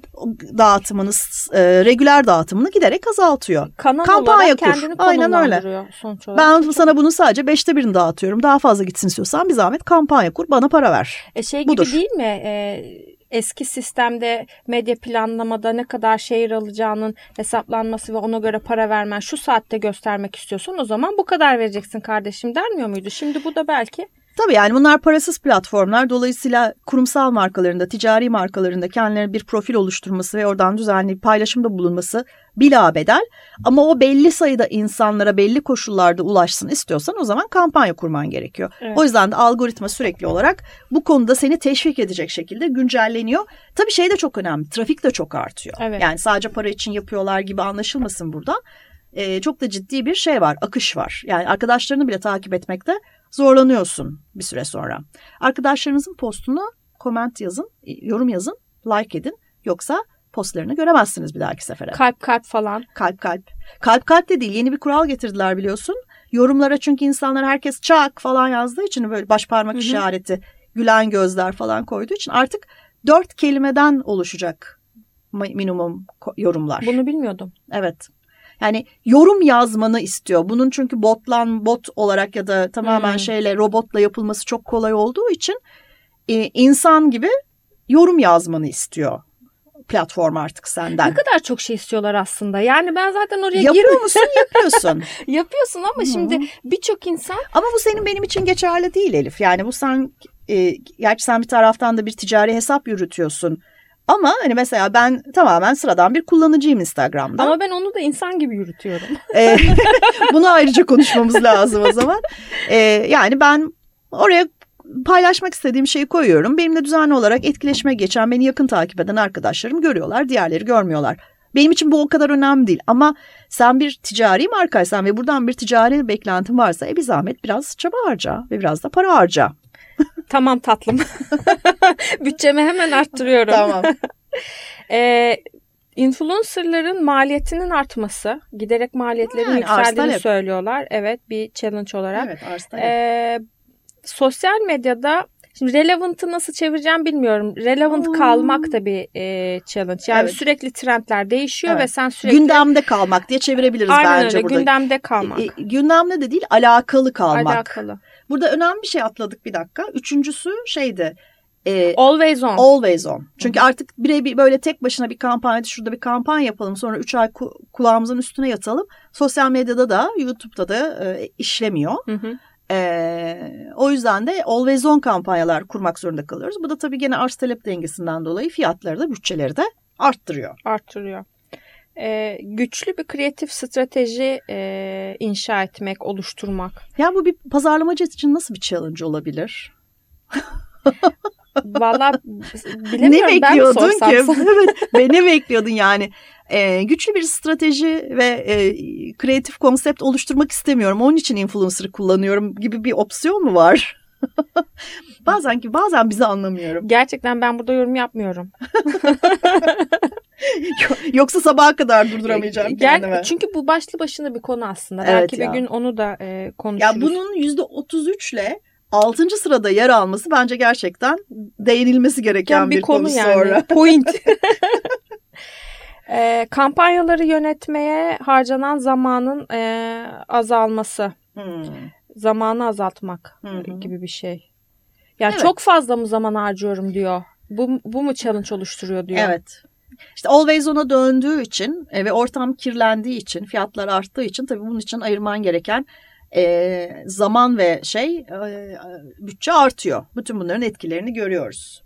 dağıtımını, e, regüler dağıtımını giderek azaltıyor. kanal kampanya kur. kendini Aynen öyle. sonuç olarak. Ben sana bunun sadece beşte birini dağıtıyorum. Daha fazla gitsin istiyorsan bir zahmet kampanya kur bana para ver. E şey Budur. gibi değil mi? E, eski sistemde medya planlamada ne kadar şehir alacağının hesaplanması ve ona göre para vermen şu saatte göstermek istiyorsan o zaman bu kadar vereceksin kardeşim denmiyor muydu? Şimdi bu da belki Tabii yani bunlar parasız platformlar. Dolayısıyla kurumsal markalarında, ticari markalarında kendilerine bir profil oluşturması ve oradan düzenli paylaşımda bulunması bila bedel. Ama o belli sayıda insanlara belli koşullarda ulaşsın istiyorsan o zaman kampanya kurman gerekiyor. Evet. O yüzden de algoritma sürekli olarak bu konuda seni teşvik edecek şekilde güncelleniyor. Tabii şey de çok önemli. Trafik de çok artıyor. Evet. Yani sadece para için yapıyorlar gibi anlaşılmasın burada. Ee, çok da ciddi bir şey var, akış var. Yani arkadaşlarını bile takip etmekte zorlanıyorsun bir süre sonra. Arkadaşlarınızın postunu comment yazın, yorum yazın, like edin. Yoksa postlarını göremezsiniz bir dahaki sefere. Kalp kalp falan. Kalp kalp. Kalp kalp de değil yeni bir kural getirdiler biliyorsun. Yorumlara çünkü insanlar herkes çak falan yazdığı için böyle baş parmak Hı hı. işareti, gülen gözler falan koyduğu için artık dört kelimeden oluşacak mi- minimum yorumlar. Bunu bilmiyordum. Evet. Yani yorum yazmanı istiyor. Bunun çünkü botlan bot olarak ya da tamamen Hmm. şeyle robotla yapılması çok kolay olduğu için e, insan gibi yorum yazmanı istiyor platform artık Ne senden. kadar çok şey istiyorlar aslında. Yani ben zaten oraya Yapıyor girmiyorum. musun? Yapıyorsun. Yapıyorsun ama Hı. şimdi birçok insan Ama bu senin benim için geçerli değil Elif. Yani bu sen e, gerçi sen bir taraftan da bir ticari hesap yürütüyorsun. Ama hani mesela ben tamamen sıradan bir kullanıcıyım Instagram'da. ama ben onu da insan gibi yürütüyorum. E, bunu ayrıca konuşmamız lazım o zaman. E, yani ben oraya paylaşmak istediğim şeyi koyuyorum. Benimle düzenli olarak etkileşime geçen, beni yakın takip eden arkadaşlarım görüyorlar, diğerleri görmüyorlar. Benim için bu o kadar önemli değil ama sen bir ticari markaysan ve buradan bir ticari beklentin varsa e bir zahmet biraz çaba harca ve biraz da para harca. Tamam tatlım. Bütçemi hemen arttırıyorum. Tamam. Ee, influencerların maliyetinin artması, giderek maliyetlerin Yani arz yükseldiğini söylüyorlar. Evet, bir challenge olarak. evet arslan. Ee, sosyal medyada şimdi relevant'ı nasıl çevireceğim bilmiyorum. Relevant Hmm. kalmak da bir e, challenge. Yani Evet. sürekli trendler değişiyor Evet. ve sen sürekli Gündemde kalmak diye çevirebiliriz Aynen bence öyle burada. gündemde kalmak. E, gündemde de değil alakalı kalmak. alakalı. Burada önemli bir şey atladık bir dakika. Üçüncüsü şeydi. E, Always on. Always on. Çünkü artık birebir böyle tek başına bir kampanya, şurada bir kampanya yapalım sonra 3 ay ku- kulağımızın üstüne yatalım. Sosyal medyada da YouTube'da da e, işlemiyor. Hı hı. E, o yüzden de always on kampanyalar kurmak zorunda kalıyoruz. Bu da tabii gene arz talep dengesinden dolayı fiyatları da bütçeleri de arttırıyor. Arttırıyor. Ee, güçlü bir kreatif strateji e, inşa etmek, oluşturmak. Ya bu bir pazarlamacı için nasıl bir challenge olabilir? Valla ne bilemiyorum ben mi bekliyordun sorsam ki? sana? evet, ve ne bekliyordun yani? Ee, güçlü bir strateji ve e, kreatif konsept oluşturmak istemiyorum. Onun için influencer kullanıyorum gibi bir opsiyon mu var? bazen ki bazen bizi anlamıyorum. Gerçekten ben burada yorum yapmıyorum. Yoksa sabaha kadar durduramayacağım Gel- kendimi. çünkü bu başlı başına bir konu aslında. Evet Belki ya. bir gün onu da e, konuşuruz. Ya bunun yüzde 33 ile 6. sırada yer alması bence gerçekten değinilmesi gereken Yani bir, konu, yani. sonra. Point. E, kampanyaları yönetmeye harcanan zamanın e, azalması, Hmm. zamanı azaltmak hı. gibi bir şey. Yani Evet. çok fazla mı zaman harcıyorum diyor. Bu, bu mu challenge oluşturuyor diyor. Evet. İşte always on'a döndüğü için e, ve ortam kirlendiği için, fiyatlar arttığı için tabii bunun için ayırman gereken e, zaman ve şey e, bütçe artıyor. Bütün bunların etkilerini görüyoruz.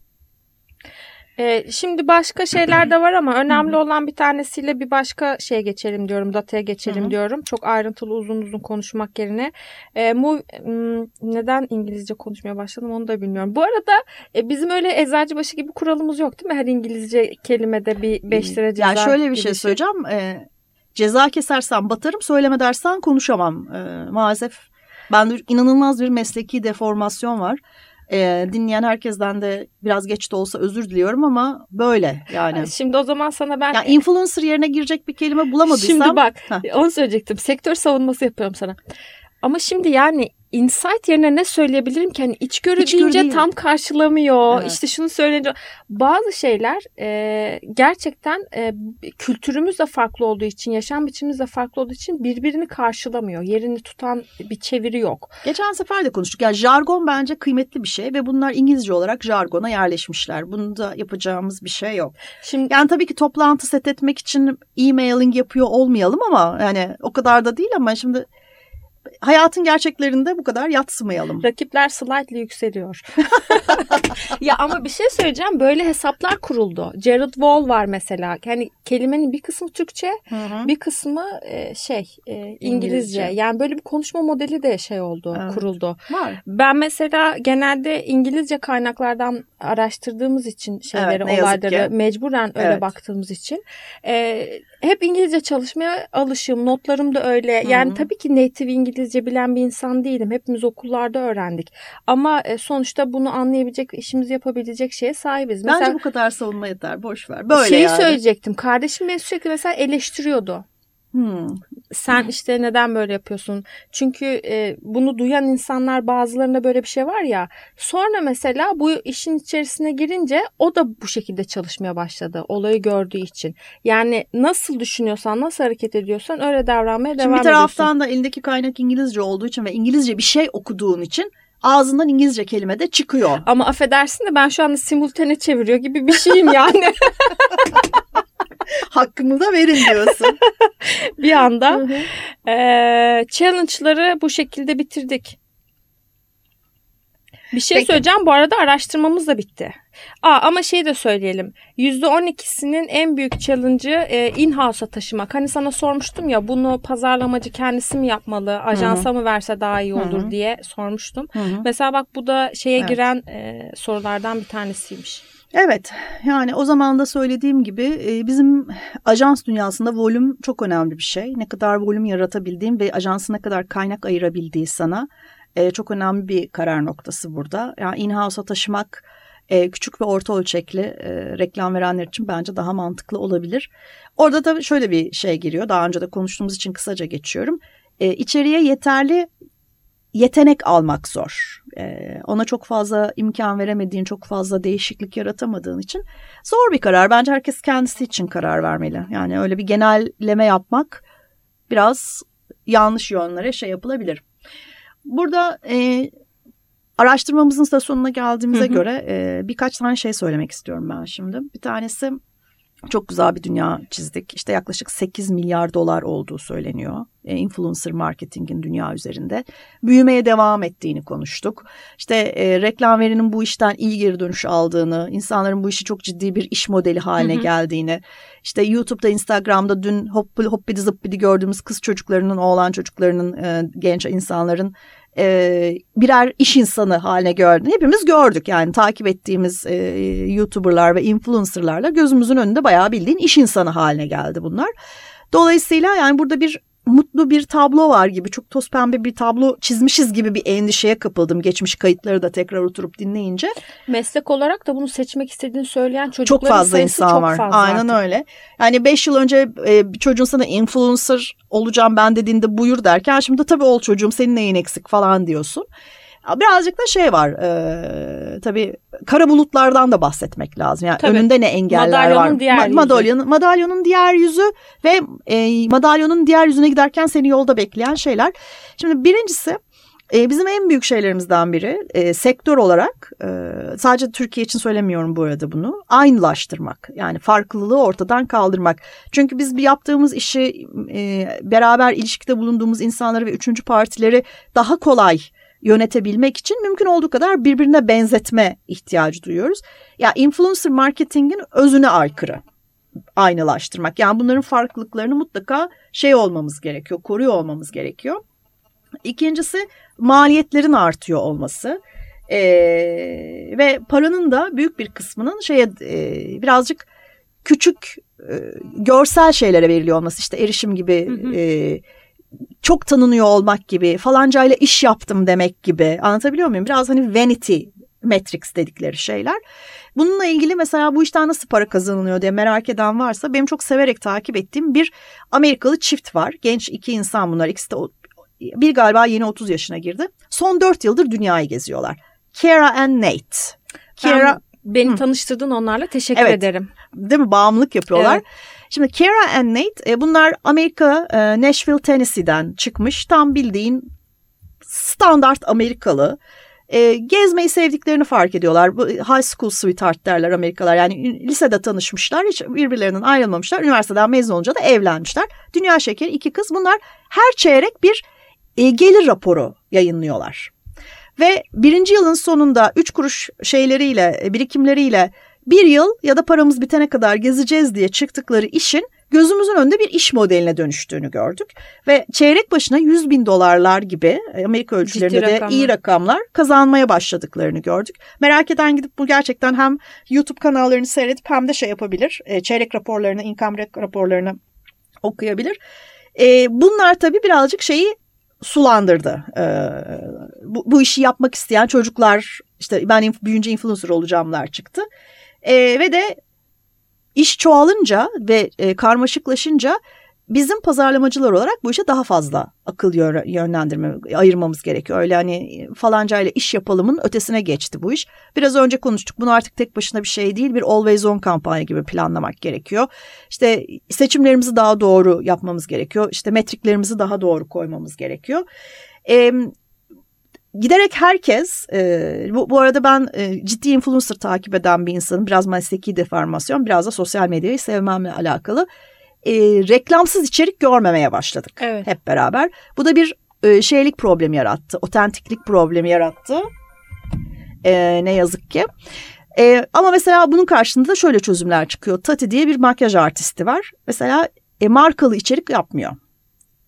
E, şimdi başka şeyler de var ama önemli olan bir tanesiyle bir başka şeye geçelim diyorum. Dataya geçelim diyorum. Çok ayrıntılı uzun uzun konuşmak yerine. E, mu, m, neden İngilizce konuşmaya başladım onu da bilmiyorum. Bu arada e, bizim öyle eczacıbaşı gibi kuralımız yok değil mi? Her İngilizce kelimede bir 5 lira ceza Yani şöyle bir şey söyleyeceğim. E, ceza kesersen batarım, söyleme dersen konuşamam. E, maalesef bende inanılmaz bir mesleki deformasyon var. E, dinleyen herkesten de biraz geç de olsa özür diliyorum ama böyle yani. Şimdi o zaman sana ben Yani influencer yerine girecek bir kelime bulamadıysam. Şimdi bak Heh. onu söyleyecektim. Sektör savunması yapıyorum sana. Ama şimdi yani insight yerine ne söyleyebilirim ki? Hani içgörü, İçgörü deyince değil. tam karşılamıyor. Evet. İşte şunu söyleyince bazı şeyler e, gerçekten e, kültürümüz de farklı olduğu için, yaşam biçimimiz de farklı olduğu için birbirini karşılamıyor. Yerini tutan bir çeviri yok. Geçen sefer de konuştuk. Yani jargon bence kıymetli bir şey ve bunlar İngilizce olarak jargona yerleşmişler. Bunda yapacağımız bir şey yok. Şimdi Yani tabii ki toplantı set etmek için e-mailing yapıyor olmayalım ama yani o kadar da değil ama şimdi hayatın gerçeklerinde bu kadar yatsımayalım. Rakipler slightly yükseliyor. ya ama bir şey söyleyeceğim. Böyle hesaplar kuruldu. Jared Wall var mesela. Yani kelimenin bir kısmı Türkçe, Hı-hı. bir kısmı e, şey e, İngilizce. İngilizce. Yani böyle bir konuşma modeli de şey oldu, Evet. kuruldu. Var. Ben mesela genelde İngilizce kaynaklardan araştırdığımız için şeyleri, yazık olayları mecburen öyle Evet. baktığımız için e, hep İngilizce çalışmaya alışığım. Notlarım da öyle. Yani Hı hı. tabii ki native İngilizce bilen bir insan değilim. Hepimiz okullarda öğrendik. Ama e, sonuçta bunu anlayabilecek, işimizi yapabilecek şeye sahibiz. Bence Mesela bu kadar savunma yeter. Boş ver. Böyle şeyi yani. söyleyecektim. Kardeşim beni sürekli mesela eleştiriyordu. Hmm. Sen işte neden böyle yapıyorsun? Çünkü e, bunu duyan insanlar bazılarında böyle bir şey var ya. Sonra mesela bu işin içerisine girince o da bu şekilde çalışmaya başladı. Olayı gördüğü için. Yani nasıl düşünüyorsan, nasıl hareket ediyorsan öyle davranmaya devam Şimdi bir ediyorsun. taraftan da elindeki kaynak İngilizce olduğu için ve İngilizce bir şey okuduğun için ağzından İngilizce kelime de çıkıyor. Ama affedersin de ben şu anda simultane çeviriyor gibi bir şeyim yani. Hakkımı da verin diyorsun. bir anda. Hı hı. Ee, challenge'ları bu şekilde bitirdik. Bir şey Peki. söyleyeceğim. Bu arada araştırmamız da bitti. Aa, ama şey de söyleyelim. %12'sinin en büyük challenge'ı e, in-house'a taşımak. Hani sana sormuştum ya bunu pazarlamacı kendisi mi yapmalı, ajansa mı verse daha iyi olur Hı hı. diye sormuştum. Hı hı. Mesela bak bu da şeye Evet. giren e, sorulardan bir tanesiymiş. Evet yani o zaman da söylediğim gibi e, bizim ajans dünyasında volüm çok önemli bir şey. Ne kadar volüm yaratabildiğin ve ajansın ne kadar kaynak ayırabildiği sana e, çok önemli bir karar noktası burada. Yani in-house'a taşımak e, küçük ve orta ölçekli e, reklam verenler için bence daha mantıklı olabilir. Orada da şöyle bir şey giriyor. Daha önce de konuştuğumuz için kısaca geçiyorum. E, içeriye yeterli yetenek almak zor. Ee, ona çok fazla imkan veremediğin, çok fazla değişiklik yaratamadığın için zor bir karar. Bence herkes kendisi için karar vermeli. Yani öyle bir genelleme yapmak biraz yanlış yönlere şey yapılabilir. Burada e, araştırmamızın da sonuna geldiğimize göre e, birkaç tane şey söylemek istiyorum ben şimdi. Bir tanesi çok güzel bir dünya çizdik. İşte yaklaşık 8 milyar dolar olduğu söyleniyor. E, influencer marketingin dünya üzerinde. Büyümeye devam ettiğini konuştuk. İşte e, reklam verinin bu işten iyi geri dönüş aldığını, insanların bu işi çok ciddi bir iş modeli haline Hı hı. geldiğini. İşte YouTube'da, Instagram'da dün hoppidi hoppidi zıppidi gördüğümüz kız çocuklarının, oğlan çocuklarının, e, genç insanların e, birer iş insanı haline gördüğünü hepimiz gördük. Yani takip ettiğimiz e, YouTuber'lar ve influencer'larla gözümüzün önünde bayağı bildiğin iş insanı haline geldi bunlar. Dolayısıyla yani burada bir mutlu bir tablo var gibi çok toz pembe bir tablo çizmişiz gibi bir endişeye kapıldım geçmiş kayıtları da tekrar oturup dinleyince. Meslek olarak da bunu seçmek istediğini söyleyen Çok çocukların fazla sayısı insan çok var. fazla Aynen artık. öyle. Yani 5 yıl önce e, bir çocuğun sana influencer olacağım ben dediğinde buyur derken şimdi tabii ol çocuğum senin neyin eksik falan diyorsun. Birazcık da şey var e, tabii kara bulutlardan da bahsetmek lazım. Yani Tabii. önünde ne engeller Madalyonun var. diğer yüzü. Madalyonun, madalyonun diğer yüzü ve e, madalyonun diğer yüzüne giderken seni yolda bekleyen şeyler. Şimdi birincisi e, bizim en büyük şeylerimizden biri e, sektör olarak e, sadece Türkiye için söylemiyorum bu arada bunu aynılaştırmak yani farklılığı ortadan kaldırmak. Çünkü biz bir yaptığımız işi e, beraber ilişkide bulunduğumuz insanları ve üçüncü partileri daha kolay yönetebilmek için mümkün olduğu kadar birbirine benzetme ihtiyacı duyuyoruz. Ya influencer marketingin özüne aykırı aynılaştırmak. Yani bunların farklılıklarını mutlaka şey olmamız gerekiyor, koruyor olmamız gerekiyor. İkincisi maliyetlerin artıyor olması. Ee, ve paranın da büyük bir kısmının şeye e, birazcık küçük e, görsel şeylere veriliyor olması işte erişim gibi Hı hı. e, çok tanınıyor olmak gibi falancayla iş yaptım demek gibi anlatabiliyor muyum? Biraz hani vanity metrics dedikleri şeyler. Bununla ilgili mesela bu işten nasıl para kazanılıyor diye merak eden varsa benim çok severek takip ettiğim bir Amerikalı çift var. Genç iki insan bunlar ikisi de bir galiba yeni 30 yaşına girdi. Son 4 yıldır dünyayı geziyorlar. Kara and Nate. Kara Ben, beni Hı. tanıştırdın onlarla teşekkür Evet. ederim. değil mi bağımlılık yapıyorlar. Evet. Şimdi Kara and Nate e, bunlar Amerika e, Nashville Tennessee'den çıkmış. Tam bildiğin standart Amerikalı. E, gezmeyi sevdiklerini fark ediyorlar. Bu high school sweetheart derler Amerikalılar. Yani lisede tanışmışlar. Hiç birbirlerinden ayrılmamışlar. Üniversiteden mezun olunca da evlenmişler. Dünya şekeri iki kız. Bunlar her çeyrek bir e, gelir raporu yayınlıyorlar. Ve birinci yılın sonunda üç kuruş şeyleriyle, e, birikimleriyle bir yıl ya da paramız bitene kadar gezeceğiz diye çıktıkları işin gözümüzün önünde bir iş modeline dönüştüğünü gördük. Ve çeyrek başına 100 bin dolarlar gibi e, Amerika ölçülerinde de rakamlar. iyi rakamlar kazanmaya başladıklarını gördük. Merak eden gidip bu gerçekten hem YouTube kanallarını seyredip hem de şey yapabilir. E, çeyrek raporlarını, income raporlarını okuyabilir. E, bunlar tabii birazcık şeyi sulandırdı. bu, bu işi yapmak isteyen çocuklar işte ben büyünce influencer olacağımlar çıktı. Ve de iş çoğalınca ve e, karmaşıklaşınca bizim pazarlamacılar olarak bu işe daha fazla akıl yönlendirme ayırmamız gerekiyor. Öyle hani falanca ile iş yapalımın ötesine geçti bu iş. Biraz önce konuştuk. Bunu artık tek başına bir şey değil. Bir always on kampanya gibi planlamak gerekiyor. İşte seçimlerimizi daha doğru yapmamız gerekiyor. İşte metriklerimizi daha doğru koymamız gerekiyor. Ee, giderek herkes e, bu, bu arada ben e, ciddi influencer takip eden bir insanım. Biraz mesleki deformasyon biraz da sosyal medyayı sevmemle alakalı. E, reklamsız içerik görmemeye başladık evet. hep beraber. Bu da bir e, şeylik problemi yarattı. Otentiklik problemi yarattı. E, ne yazık ki. E, ama mesela bunun karşısında şöyle çözümler çıkıyor. Tati diye bir makyaj artisti var. Mesela e, markalı içerik yapmıyor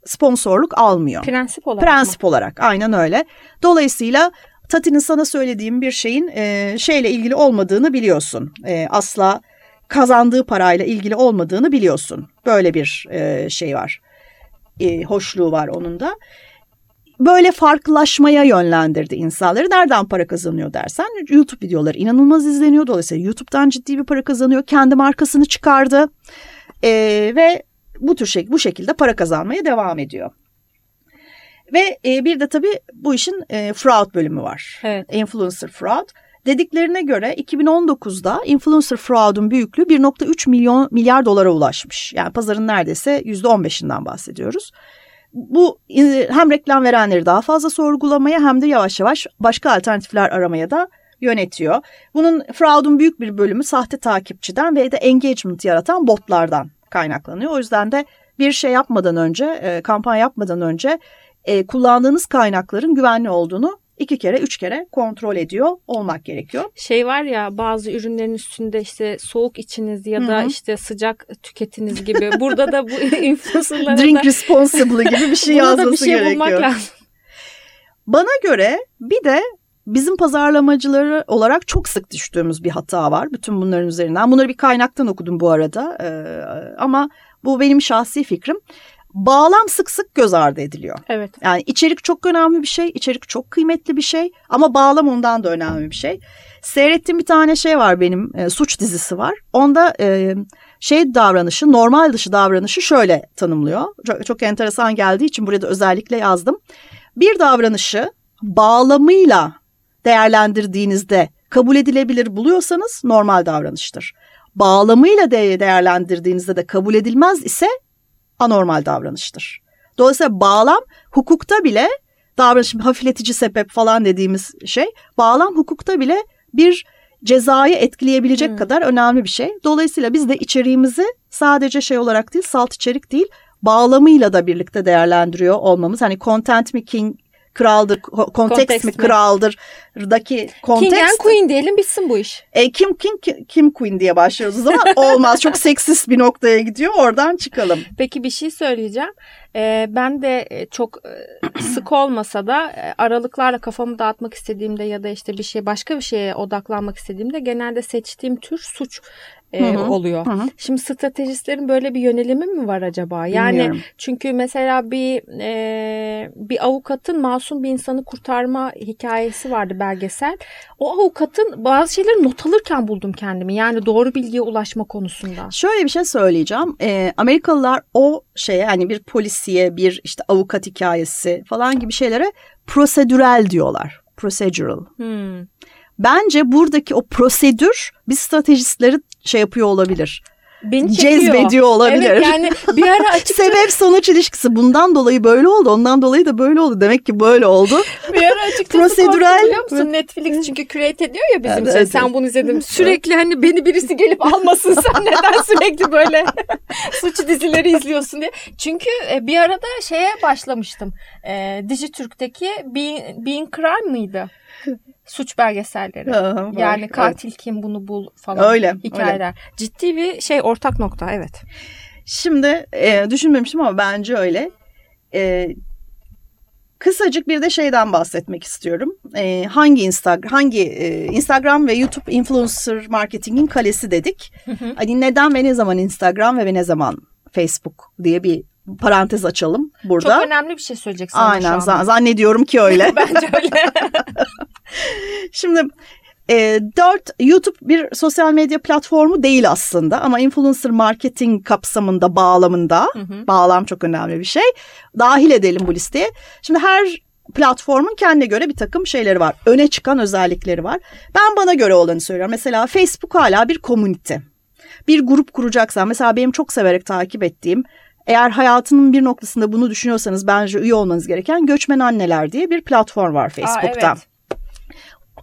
sponsorluk almıyor. Prensip olarak Prensip mı? olarak aynen öyle. Dolayısıyla Tati'nin sana söylediğim bir şeyin e, şeyle ilgili olmadığını biliyorsun. E, asla kazandığı parayla ilgili olmadığını biliyorsun. Böyle bir e, şey var. E, hoşluğu var onun da. Böyle farklılaşmaya yönlendirdi insanları. Nereden para kazanıyor dersen YouTube videoları inanılmaz izleniyor. Dolayısıyla YouTube'dan ciddi bir para kazanıyor. Kendi markasını çıkardı. E, ve bu tür şey, bu şekilde para kazanmaya devam ediyor. Ve e, bir de tabii bu işin e, fraud bölümü var. Evet. Influencer fraud. Dediklerine göre 2019'da influencer fraud'un büyüklüğü 1.3 milyon milyar dolara ulaşmış. Yani pazarın neredeyse %15'inden bahsediyoruz. Bu e, hem reklam verenleri daha fazla sorgulamaya hem de yavaş yavaş başka alternatifler aramaya da yönetiyor. Bunun fraud'un büyük bir bölümü sahte takipçiden ve de engagement yaratan botlardan kaynaklanıyor. O yüzden de bir şey yapmadan önce, e, kampanya yapmadan önce e, kullandığınız kaynakların güvenli olduğunu iki kere üç kere kontrol ediyor olmak gerekiyor. Şey var ya bazı ürünlerin üstünde işte soğuk içiniz ya da Hı-hı. işte sıcak tüketiniz gibi. Burada da bu influencerlara Drink da... responsibly gibi bir şey yazması bir şey gerekiyor. Lazım. Bana göre bir de bizim pazarlamacıları olarak çok sık düştüğümüz bir hata var. Bütün bunların üzerinden. Bunları bir kaynaktan okudum bu arada. Ee, ama bu benim şahsi fikrim. Bağlam sık sık göz ardı ediliyor. Evet. Yani içerik çok önemli bir şey. içerik çok kıymetli bir şey. Ama bağlam ondan da önemli bir şey. Seyrettiğim bir tane şey var benim. E, suç dizisi var. Onda e, şey davranışı, normal dışı davranışı şöyle tanımlıyor. Çok, çok enteresan geldiği için buraya da özellikle yazdım. Bir davranışı bağlamıyla değerlendirdiğinizde kabul edilebilir buluyorsanız normal davranıştır. Bağlamıyla de değerlendirdiğinizde de kabul edilmez ise anormal davranıştır. Dolayısıyla bağlam hukukta bile davranış hafifletici sebep falan dediğimiz şey bağlam hukukta bile bir cezayı etkileyebilecek hmm. kadar önemli bir şey. Dolayısıyla biz de içeriğimizi sadece şey olarak değil salt içerik değil bağlamıyla da birlikte değerlendiriyor olmamız. Hani content making kraldır, kontekst mi kraldır daki kontekst. King and Queen diyelim bitsin bu iş. E, Kim King Kim Queen diye başlıyoruz o zaman olmaz. Çok seksist bir noktaya gidiyor oradan çıkalım. Peki bir şey söyleyeceğim. Ee, ben de e, çok e, sık olmasa da e, aralıklarla kafamı dağıtmak istediğimde ya da işte bir şey başka bir şeye odaklanmak istediğimde genelde seçtiğim tür suç e, hı hı. oluyor. Hı. Şimdi stratejistlerin böyle bir yönelimi mi var acaba? Yani Bilmiyorum. çünkü mesela bir e, bir avukatın masum bir insanı kurtarma hikayesi vardı belgesel. O avukatın bazı şeyleri not alırken buldum kendimi. Yani doğru bilgiye ulaşma konusunda. Şöyle bir şey söyleyeceğim. E, Amerikalılar o şeye yani bir polisiye bir işte avukat hikayesi falan gibi şeylere prosedürel diyorlar. Procedural. Hmm. Bence buradaki o prosedür biz stratejistleri şey yapıyor olabilir. Beni çekiyor. cezbediyor olabilir. Evet yani bir ara açıkça Sebep sonuç ilişkisi bundan dolayı böyle oldu ondan dolayı da böyle oldu demek ki böyle oldu. bir ara açıkçası Prosedürel- biliyor musun? Netflix çünkü create ediyor ya bizim Evet, şey. evet. Sen bunu izledin. Sürekli hani beni birisi gelip almasın sen neden sürekli böyle suç dizileri izliyorsun diye. Çünkü e, bir arada şeye başlamıştım. E, Dijitürk'teki Being, Being Crime mıydı? Suç belgeselleri. Aha, var, Yani evet. katil kim bunu bul falan Öyle, hikayeler. Ciddi bir şey ortak nokta evet. Şimdi e, düşünmemiştim ama bence öyle. E, kısacık bir de şeyden bahsetmek istiyorum. E, hangi Instagram hangi e, Instagram ve YouTube influencer marketingin kalesi dedik. Hani neden ve ne zaman Instagram ve ne zaman Facebook diye bir parantez açalım burada. Çok önemli bir şey söyleyeceksin Aynen şu anda. zan- zannediyorum ki öyle. Bence öyle. Şimdi e, dört YouTube bir sosyal medya platformu değil aslında ama influencer marketing kapsamında bağlamında bağlam çok önemli bir şey. Dahil edelim bu listeye. Şimdi her platformun kendine göre bir takım şeyleri var. Öne çıkan özellikleri var. Ben bana göre olanı söylüyorum. Mesela Facebook hala bir komünite. Bir grup kuracaksan mesela benim çok severek takip ettiğim eğer hayatının bir noktasında bunu düşünüyorsanız bence üye olmanız gereken Göçmen Anneler diye bir platform var Facebook'ta. Aa, evet.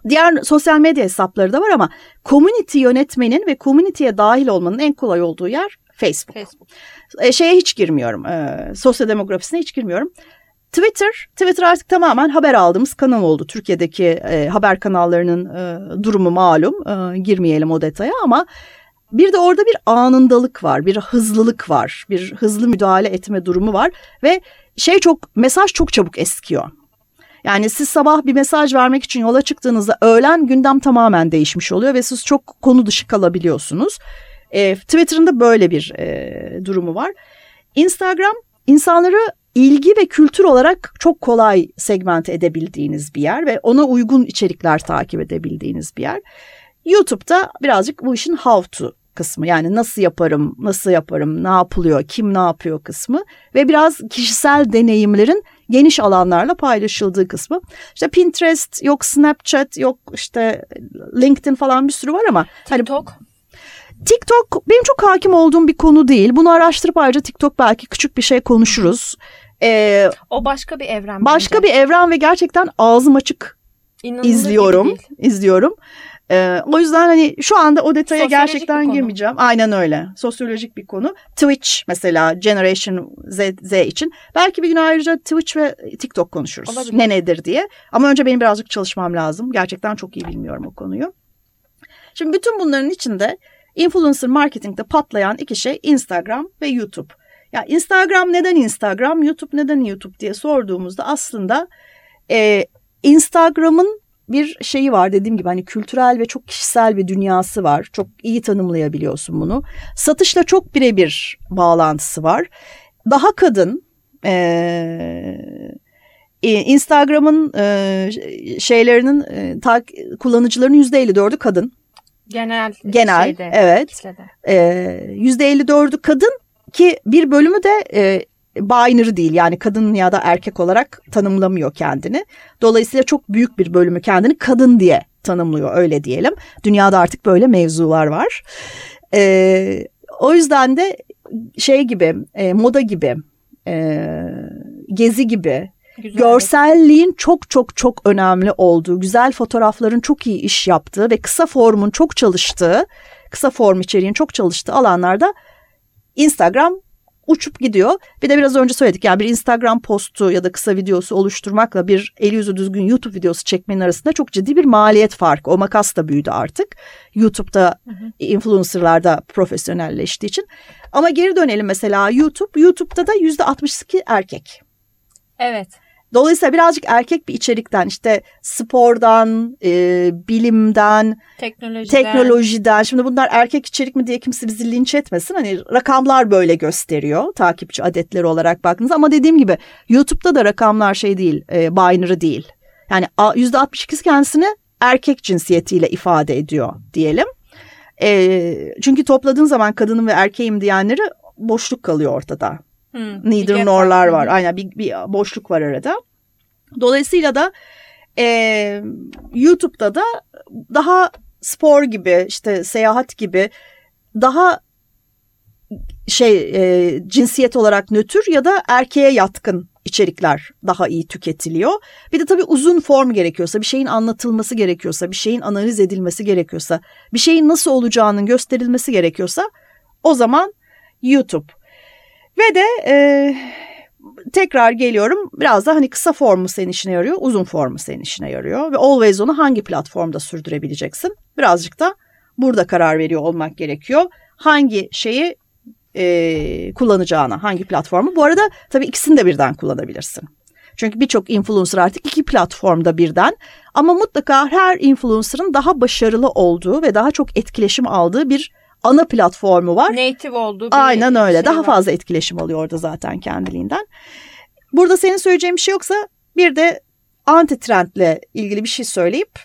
Diğer sosyal medya hesapları da var ama community yönetmenin ve community'ye dahil olmanın en kolay olduğu yer Facebook. Facebook. E, şeye hiç girmiyorum. E, sosyodemografisine hiç girmiyorum. Twitter, Twitter artık tamamen haber aldığımız kanal oldu. Türkiye'deki e, haber kanallarının e, durumu malum. E, girmeyelim o detaya ama bir de orada bir anındalık var, bir hızlılık var, bir hızlı müdahale etme durumu var ve şey çok mesaj çok çabuk eskiyor. Yani siz sabah bir mesaj vermek için yola çıktığınızda öğlen gündem tamamen değişmiş oluyor ve siz çok konu dışı kalabiliyorsunuz. E, Twitter'ın da böyle bir e, durumu var. Instagram insanları ilgi ve kültür olarak çok kolay segmente edebildiğiniz bir yer ve ona uygun içerikler takip edebildiğiniz bir yer. YouTube'da birazcık bu işin how to kısmı yani nasıl yaparım, nasıl yaparım, ne yapılıyor, kim ne yapıyor kısmı ve biraz kişisel deneyimlerin geniş alanlarla paylaşıldığı kısmı. İşte Pinterest, yok Snapchat, yok işte LinkedIn falan bir sürü var ama hani TikTok. TikTok benim çok hakim olduğum bir konu değil. Bunu araştırıp ayrıca TikTok belki küçük bir şey konuşuruz. Ee, O başka bir evren. başka bence. bir evren ve gerçekten ağzım açık İnanılır izliyorum. izliyorum. Ee, o yüzden hani şu anda o detaya Sosyolojik gerçekten girmeyeceğim. Aynen öyle. Sosyolojik bir konu. Twitch mesela Generation Z, Z için. Belki bir gün ayrıca Twitch ve TikTok konuşuruz. Olabilir. Ne nedir diye. Ama önce benim birazcık çalışmam lazım. Gerçekten çok iyi bilmiyorum o konuyu. Şimdi bütün bunların içinde influencer marketingde patlayan iki şey Instagram ve YouTube. Ya Instagram neden Instagram, YouTube neden YouTube diye sorduğumuzda aslında e, Instagram'ın bir şeyi var dediğim gibi hani kültürel ve çok kişisel bir dünyası var. Çok iyi tanımlayabiliyorsun bunu. Satışla çok birebir bağlantısı var. Daha kadın e, e, Instagram'ın e, şeylerinin e, tak, kullanıcılarının %54'ü kadın. Genel. Genel şeyde, evet. Ee, %54'ü kadın ki bir bölümü de e, binary değil yani kadın ya da erkek olarak tanımlamıyor kendini. Dolayısıyla çok büyük bir bölümü kendini kadın diye tanımlıyor öyle diyelim. Dünyada artık böyle mevzular var. Ee, o yüzden de şey gibi e, moda gibi e, gezi gibi Güzel. görselliğin çok çok çok önemli olduğu, güzel fotoğrafların çok iyi iş yaptığı ve kısa formun çok çalıştığı, kısa form içeriğin çok çalıştığı alanlarda Instagram uçup gidiyor. Bir de biraz önce söyledik yani bir Instagram postu ya da kısa videosu oluşturmakla bir eli yüzü düzgün YouTube videosu çekmenin arasında çok ciddi bir maliyet farkı. O makas da büyüdü artık. YouTube'da influencerlarda profesyonelleştiği için. Ama geri dönelim mesela YouTube. YouTube'da da %62 erkek. Evet. Dolayısıyla birazcık erkek bir içerikten işte spordan, e, bilimden, Teknolojiden. teknolojiden. Şimdi bunlar erkek içerik mi diye kimse bizi linç etmesin. Hani rakamlar böyle gösteriyor takipçi adetleri olarak baktığınızda. Ama dediğim gibi YouTube'da da rakamlar şey değil, e, binary değil. Yani a- %62'si kendisini erkek cinsiyetiyle ifade ediyor diyelim. E, çünkü topladığın zaman kadının ve erkeğim diyenleri boşluk kalıyor ortada Bir neither nor'lar var. Aynen bir, bir boşluk var arada. Dolayısıyla da e, YouTube'da da daha spor gibi işte seyahat gibi daha şey e, cinsiyet olarak nötr ya da erkeğe yatkın içerikler daha iyi tüketiliyor. Bir de tabii uzun form gerekiyorsa, bir şeyin anlatılması gerekiyorsa, bir şeyin analiz edilmesi gerekiyorsa, bir şeyin nasıl olacağının gösterilmesi gerekiyorsa o zaman YouTube. Ve de e, tekrar geliyorum biraz da hani kısa formu senin işine yarıyor, uzun formu senin işine yarıyor. Ve always onu hangi platformda sürdürebileceksin? Birazcık da burada karar veriyor olmak gerekiyor. Hangi şeyi e, kullanacağına, hangi platformu. Bu arada tabii ikisini de birden kullanabilirsin. Çünkü birçok influencer artık iki platformda birden ama mutlaka her influencer'ın daha başarılı olduğu ve daha çok etkileşim aldığı bir ana platformu var. Native olduğu bir Aynen öyle. şey daha var. fazla etkileşim alıyor orada zaten kendiliğinden. Burada senin söyleyeceğin bir şey yoksa bir de anti trendle ilgili bir şey söyleyip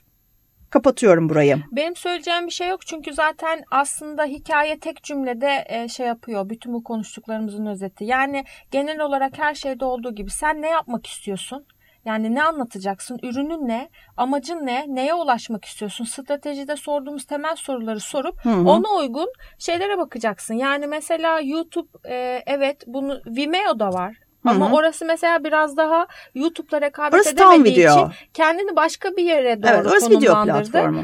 kapatıyorum burayı. Benim söyleyeceğim bir şey yok çünkü zaten aslında hikaye tek cümlede e, şey yapıyor. Bütün bu konuştuklarımızın özeti. Yani genel olarak her şeyde olduğu gibi sen ne yapmak istiyorsun? Yani ne anlatacaksın? Ürünün ne? Amacın ne? Neye ulaşmak istiyorsun? Stratejide sorduğumuz temel soruları sorup Hı hı. ona uygun şeylere bakacaksın. Yani mesela YouTube e, evet bunu Vimeo'da var. Ama hı. orası mesela biraz daha YouTube'la rekabet Orası tam edemediği video. için kendini başka bir yere doğru Evet, orası video platformu.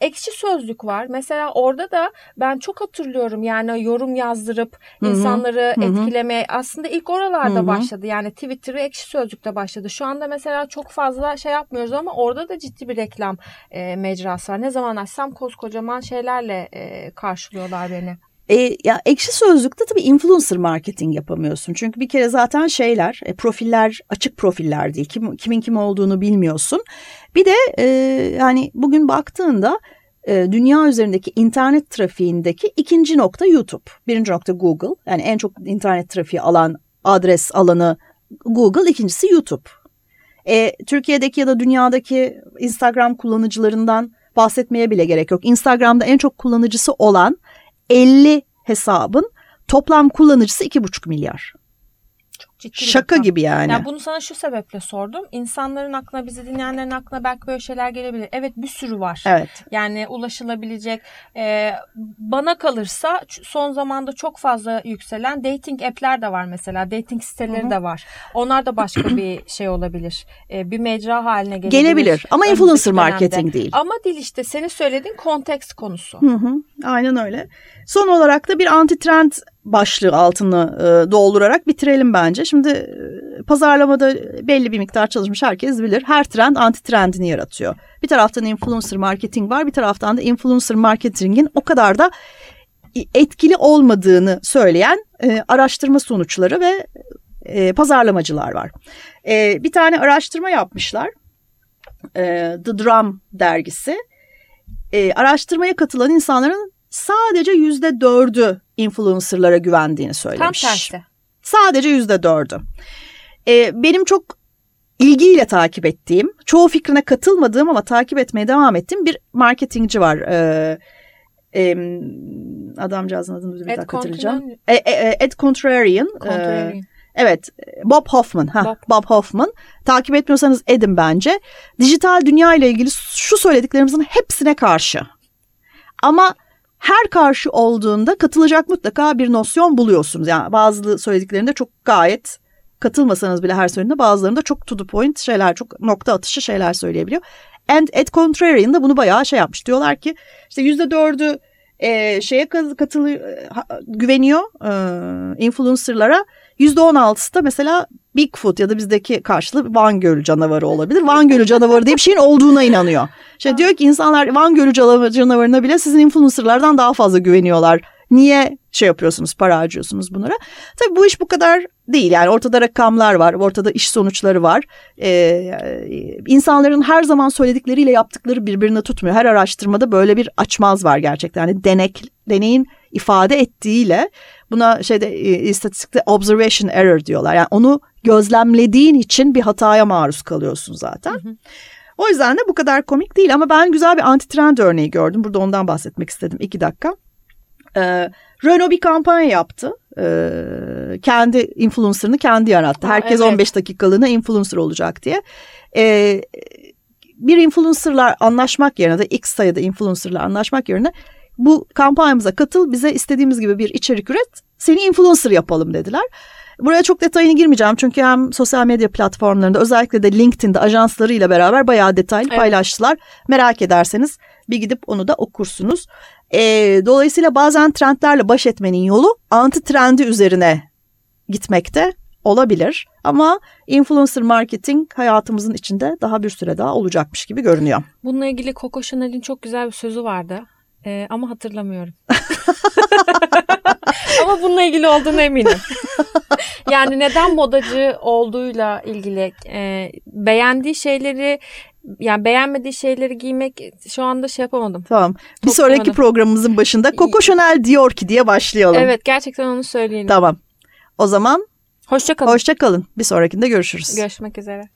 Ekşi sözlük var. Mesela orada da ben çok hatırlıyorum yani yorum yazdırıp Hı hı, insanları hı hı. etkilemeye aslında ilk oralarda Hı hı. başladı. Yani Twitter'ı ekşi sözlükte başladı. Şu anda mesela çok fazla şey yapmıyoruz ama orada da ciddi bir reklam e, mecrası var. Ne zaman açsam koskocaman şeylerle e, karşılıyorlar beni. E, ya ekşi sözlükte tabii influencer marketing yapamıyorsun. Çünkü bir kere zaten şeyler, e, profiller açık profiller değil. Kim, kimin kim olduğunu bilmiyorsun. Bir de e, yani bugün baktığında e, dünya üzerindeki internet trafiğindeki ikinci nokta YouTube. Birinci nokta Google. Yani en çok internet trafiği alan adres alanı Google. ikincisi YouTube. E, Türkiye'deki ya da dünyadaki Instagram kullanıcılarından bahsetmeye bile gerek yok. Instagram'da en çok kullanıcısı olan 50 hesabın toplam kullanıcısı 2,5 milyar. Çok ciddi Şaka rakam. gibi yani. Ya bunu sana şu sebeple sordum. İnsanların aklına, bizi dinleyenlerin aklına belki böyle şeyler gelebilir. Evet bir sürü var. Evet. Yani ulaşılabilecek. Ee, bana kalırsa son zamanda çok fazla yükselen dating app'ler de var mesela. Dating siteleri Hı hı. de var. Onlar da başka bir şey olabilir. Ee, bir mecra haline gelebilir. Gelebilir ama önümüzdeki influencer dönemde. marketing değil. Ama değil işte senin söylediğin konteks konusu. Hı hı, aynen öyle. Son olarak da bir anti trend başlığı altını e, doldurarak bitirelim bence. Şimdi e, pazarlamada belli bir miktar çalışmış herkes bilir. Her trend anti trendini yaratıyor. Bir taraftan influencer marketing var, bir taraftan da influencer marketingin o kadar da etkili olmadığını söyleyen e, araştırma sonuçları ve e, pazarlamacılar var. E, bir tane araştırma yapmışlar. E, The Drum dergisi. E, araştırmaya katılan insanların sadece yüzde dördü influencerlara güvendiğini Tam söylemiş. tersi. Sadece yüzde dördü. E, benim çok ilgiyle takip ettiğim, çoğu fikrine katılmadığım ama takip etmeye devam ettiğim bir marketingci var. E, e, adamcağızın adını bir Ed dakika hatırlayacağım. E, e, e, Ed Contrarian. E. Evet, Bob Hoffman. Ha, Bob. Bob. Hoffman. Takip etmiyorsanız edin bence. Dijital dünya ile ilgili şu söylediklerimizin hepsine karşı. Ama her karşı olduğunda katılacak mutlaka bir nosyon buluyorsunuz. Yani bazı söylediklerinde çok gayet katılmasanız bile her söylediğinde bazılarında çok to the point şeyler, çok nokta atışı şeyler söyleyebiliyor. And Ed Contrarian da bunu bayağı şey yapmış. Diyorlar ki işte yüzde dördü e, şeye katılıyor, güveniyor e, influencerlara. %16'sı da mesela Bigfoot ya da bizdeki karşılığı Van Gölü canavarı olabilir. Van Gölü canavarı diye bir şeyin olduğuna inanıyor. İşte diyor ki insanlar Van Gölü canavarına bile sizin influencerlardan daha fazla güveniyorlar. Niye şey yapıyorsunuz, para harcıyorsunuz bunlara? Tabii bu iş bu kadar değil. Yani ortada rakamlar var, ortada iş sonuçları var. Ee, insanların her zaman söyledikleriyle yaptıkları birbirine tutmuyor. Her araştırmada böyle bir açmaz var gerçekten. Yani denek, deneyin ifade ettiğiyle buna şeyde e, istatistikte observation error diyorlar. Yani onu gözlemlediğin için bir hataya maruz kalıyorsun zaten. Hı hı. O yüzden de bu kadar komik değil ama ben güzel bir anti trend örneği gördüm. Burada ondan bahsetmek istedim iki dakika. Ee, Renault bir kampanya yaptı. Ee, kendi influencer'ını kendi yarattı. Ha, Herkes evet. 15 dakikalığına influencer olacak diye. Ee, bir influencer'lar anlaşmak yerine de X sayıda influencer'la anlaşmak yerine bu kampanyamıza katıl bize istediğimiz gibi bir içerik üret seni influencer yapalım dediler. Buraya çok detayına girmeyeceğim çünkü hem sosyal medya platformlarında özellikle de LinkedIn'de ajanslarıyla beraber bayağı detaylı Evet. paylaştılar. Merak ederseniz bir gidip onu da okursunuz. Ee, dolayısıyla bazen trendlerle baş etmenin yolu anti trendi üzerine gitmekte olabilir. Ama influencer marketing hayatımızın içinde daha bir süre daha olacakmış gibi görünüyor. Bununla ilgili Coco Chanel'in çok güzel bir sözü vardı. Ee, ama hatırlamıyorum. ama bununla ilgili olduğunu eminim. yani neden modacı olduğuyla ilgili e, beğendiği şeyleri yani beğenmediği şeyleri giymek şu anda şey yapamadım. Tamam. Bir Çok sonraki programımızın başında Coco Chanel diyor ki diye başlayalım. Evet gerçekten onu söyleyelim. Tamam. O zaman Hoşça kalın. hoşça kalın. Bir sonrakinde görüşürüz. Görüşmek üzere.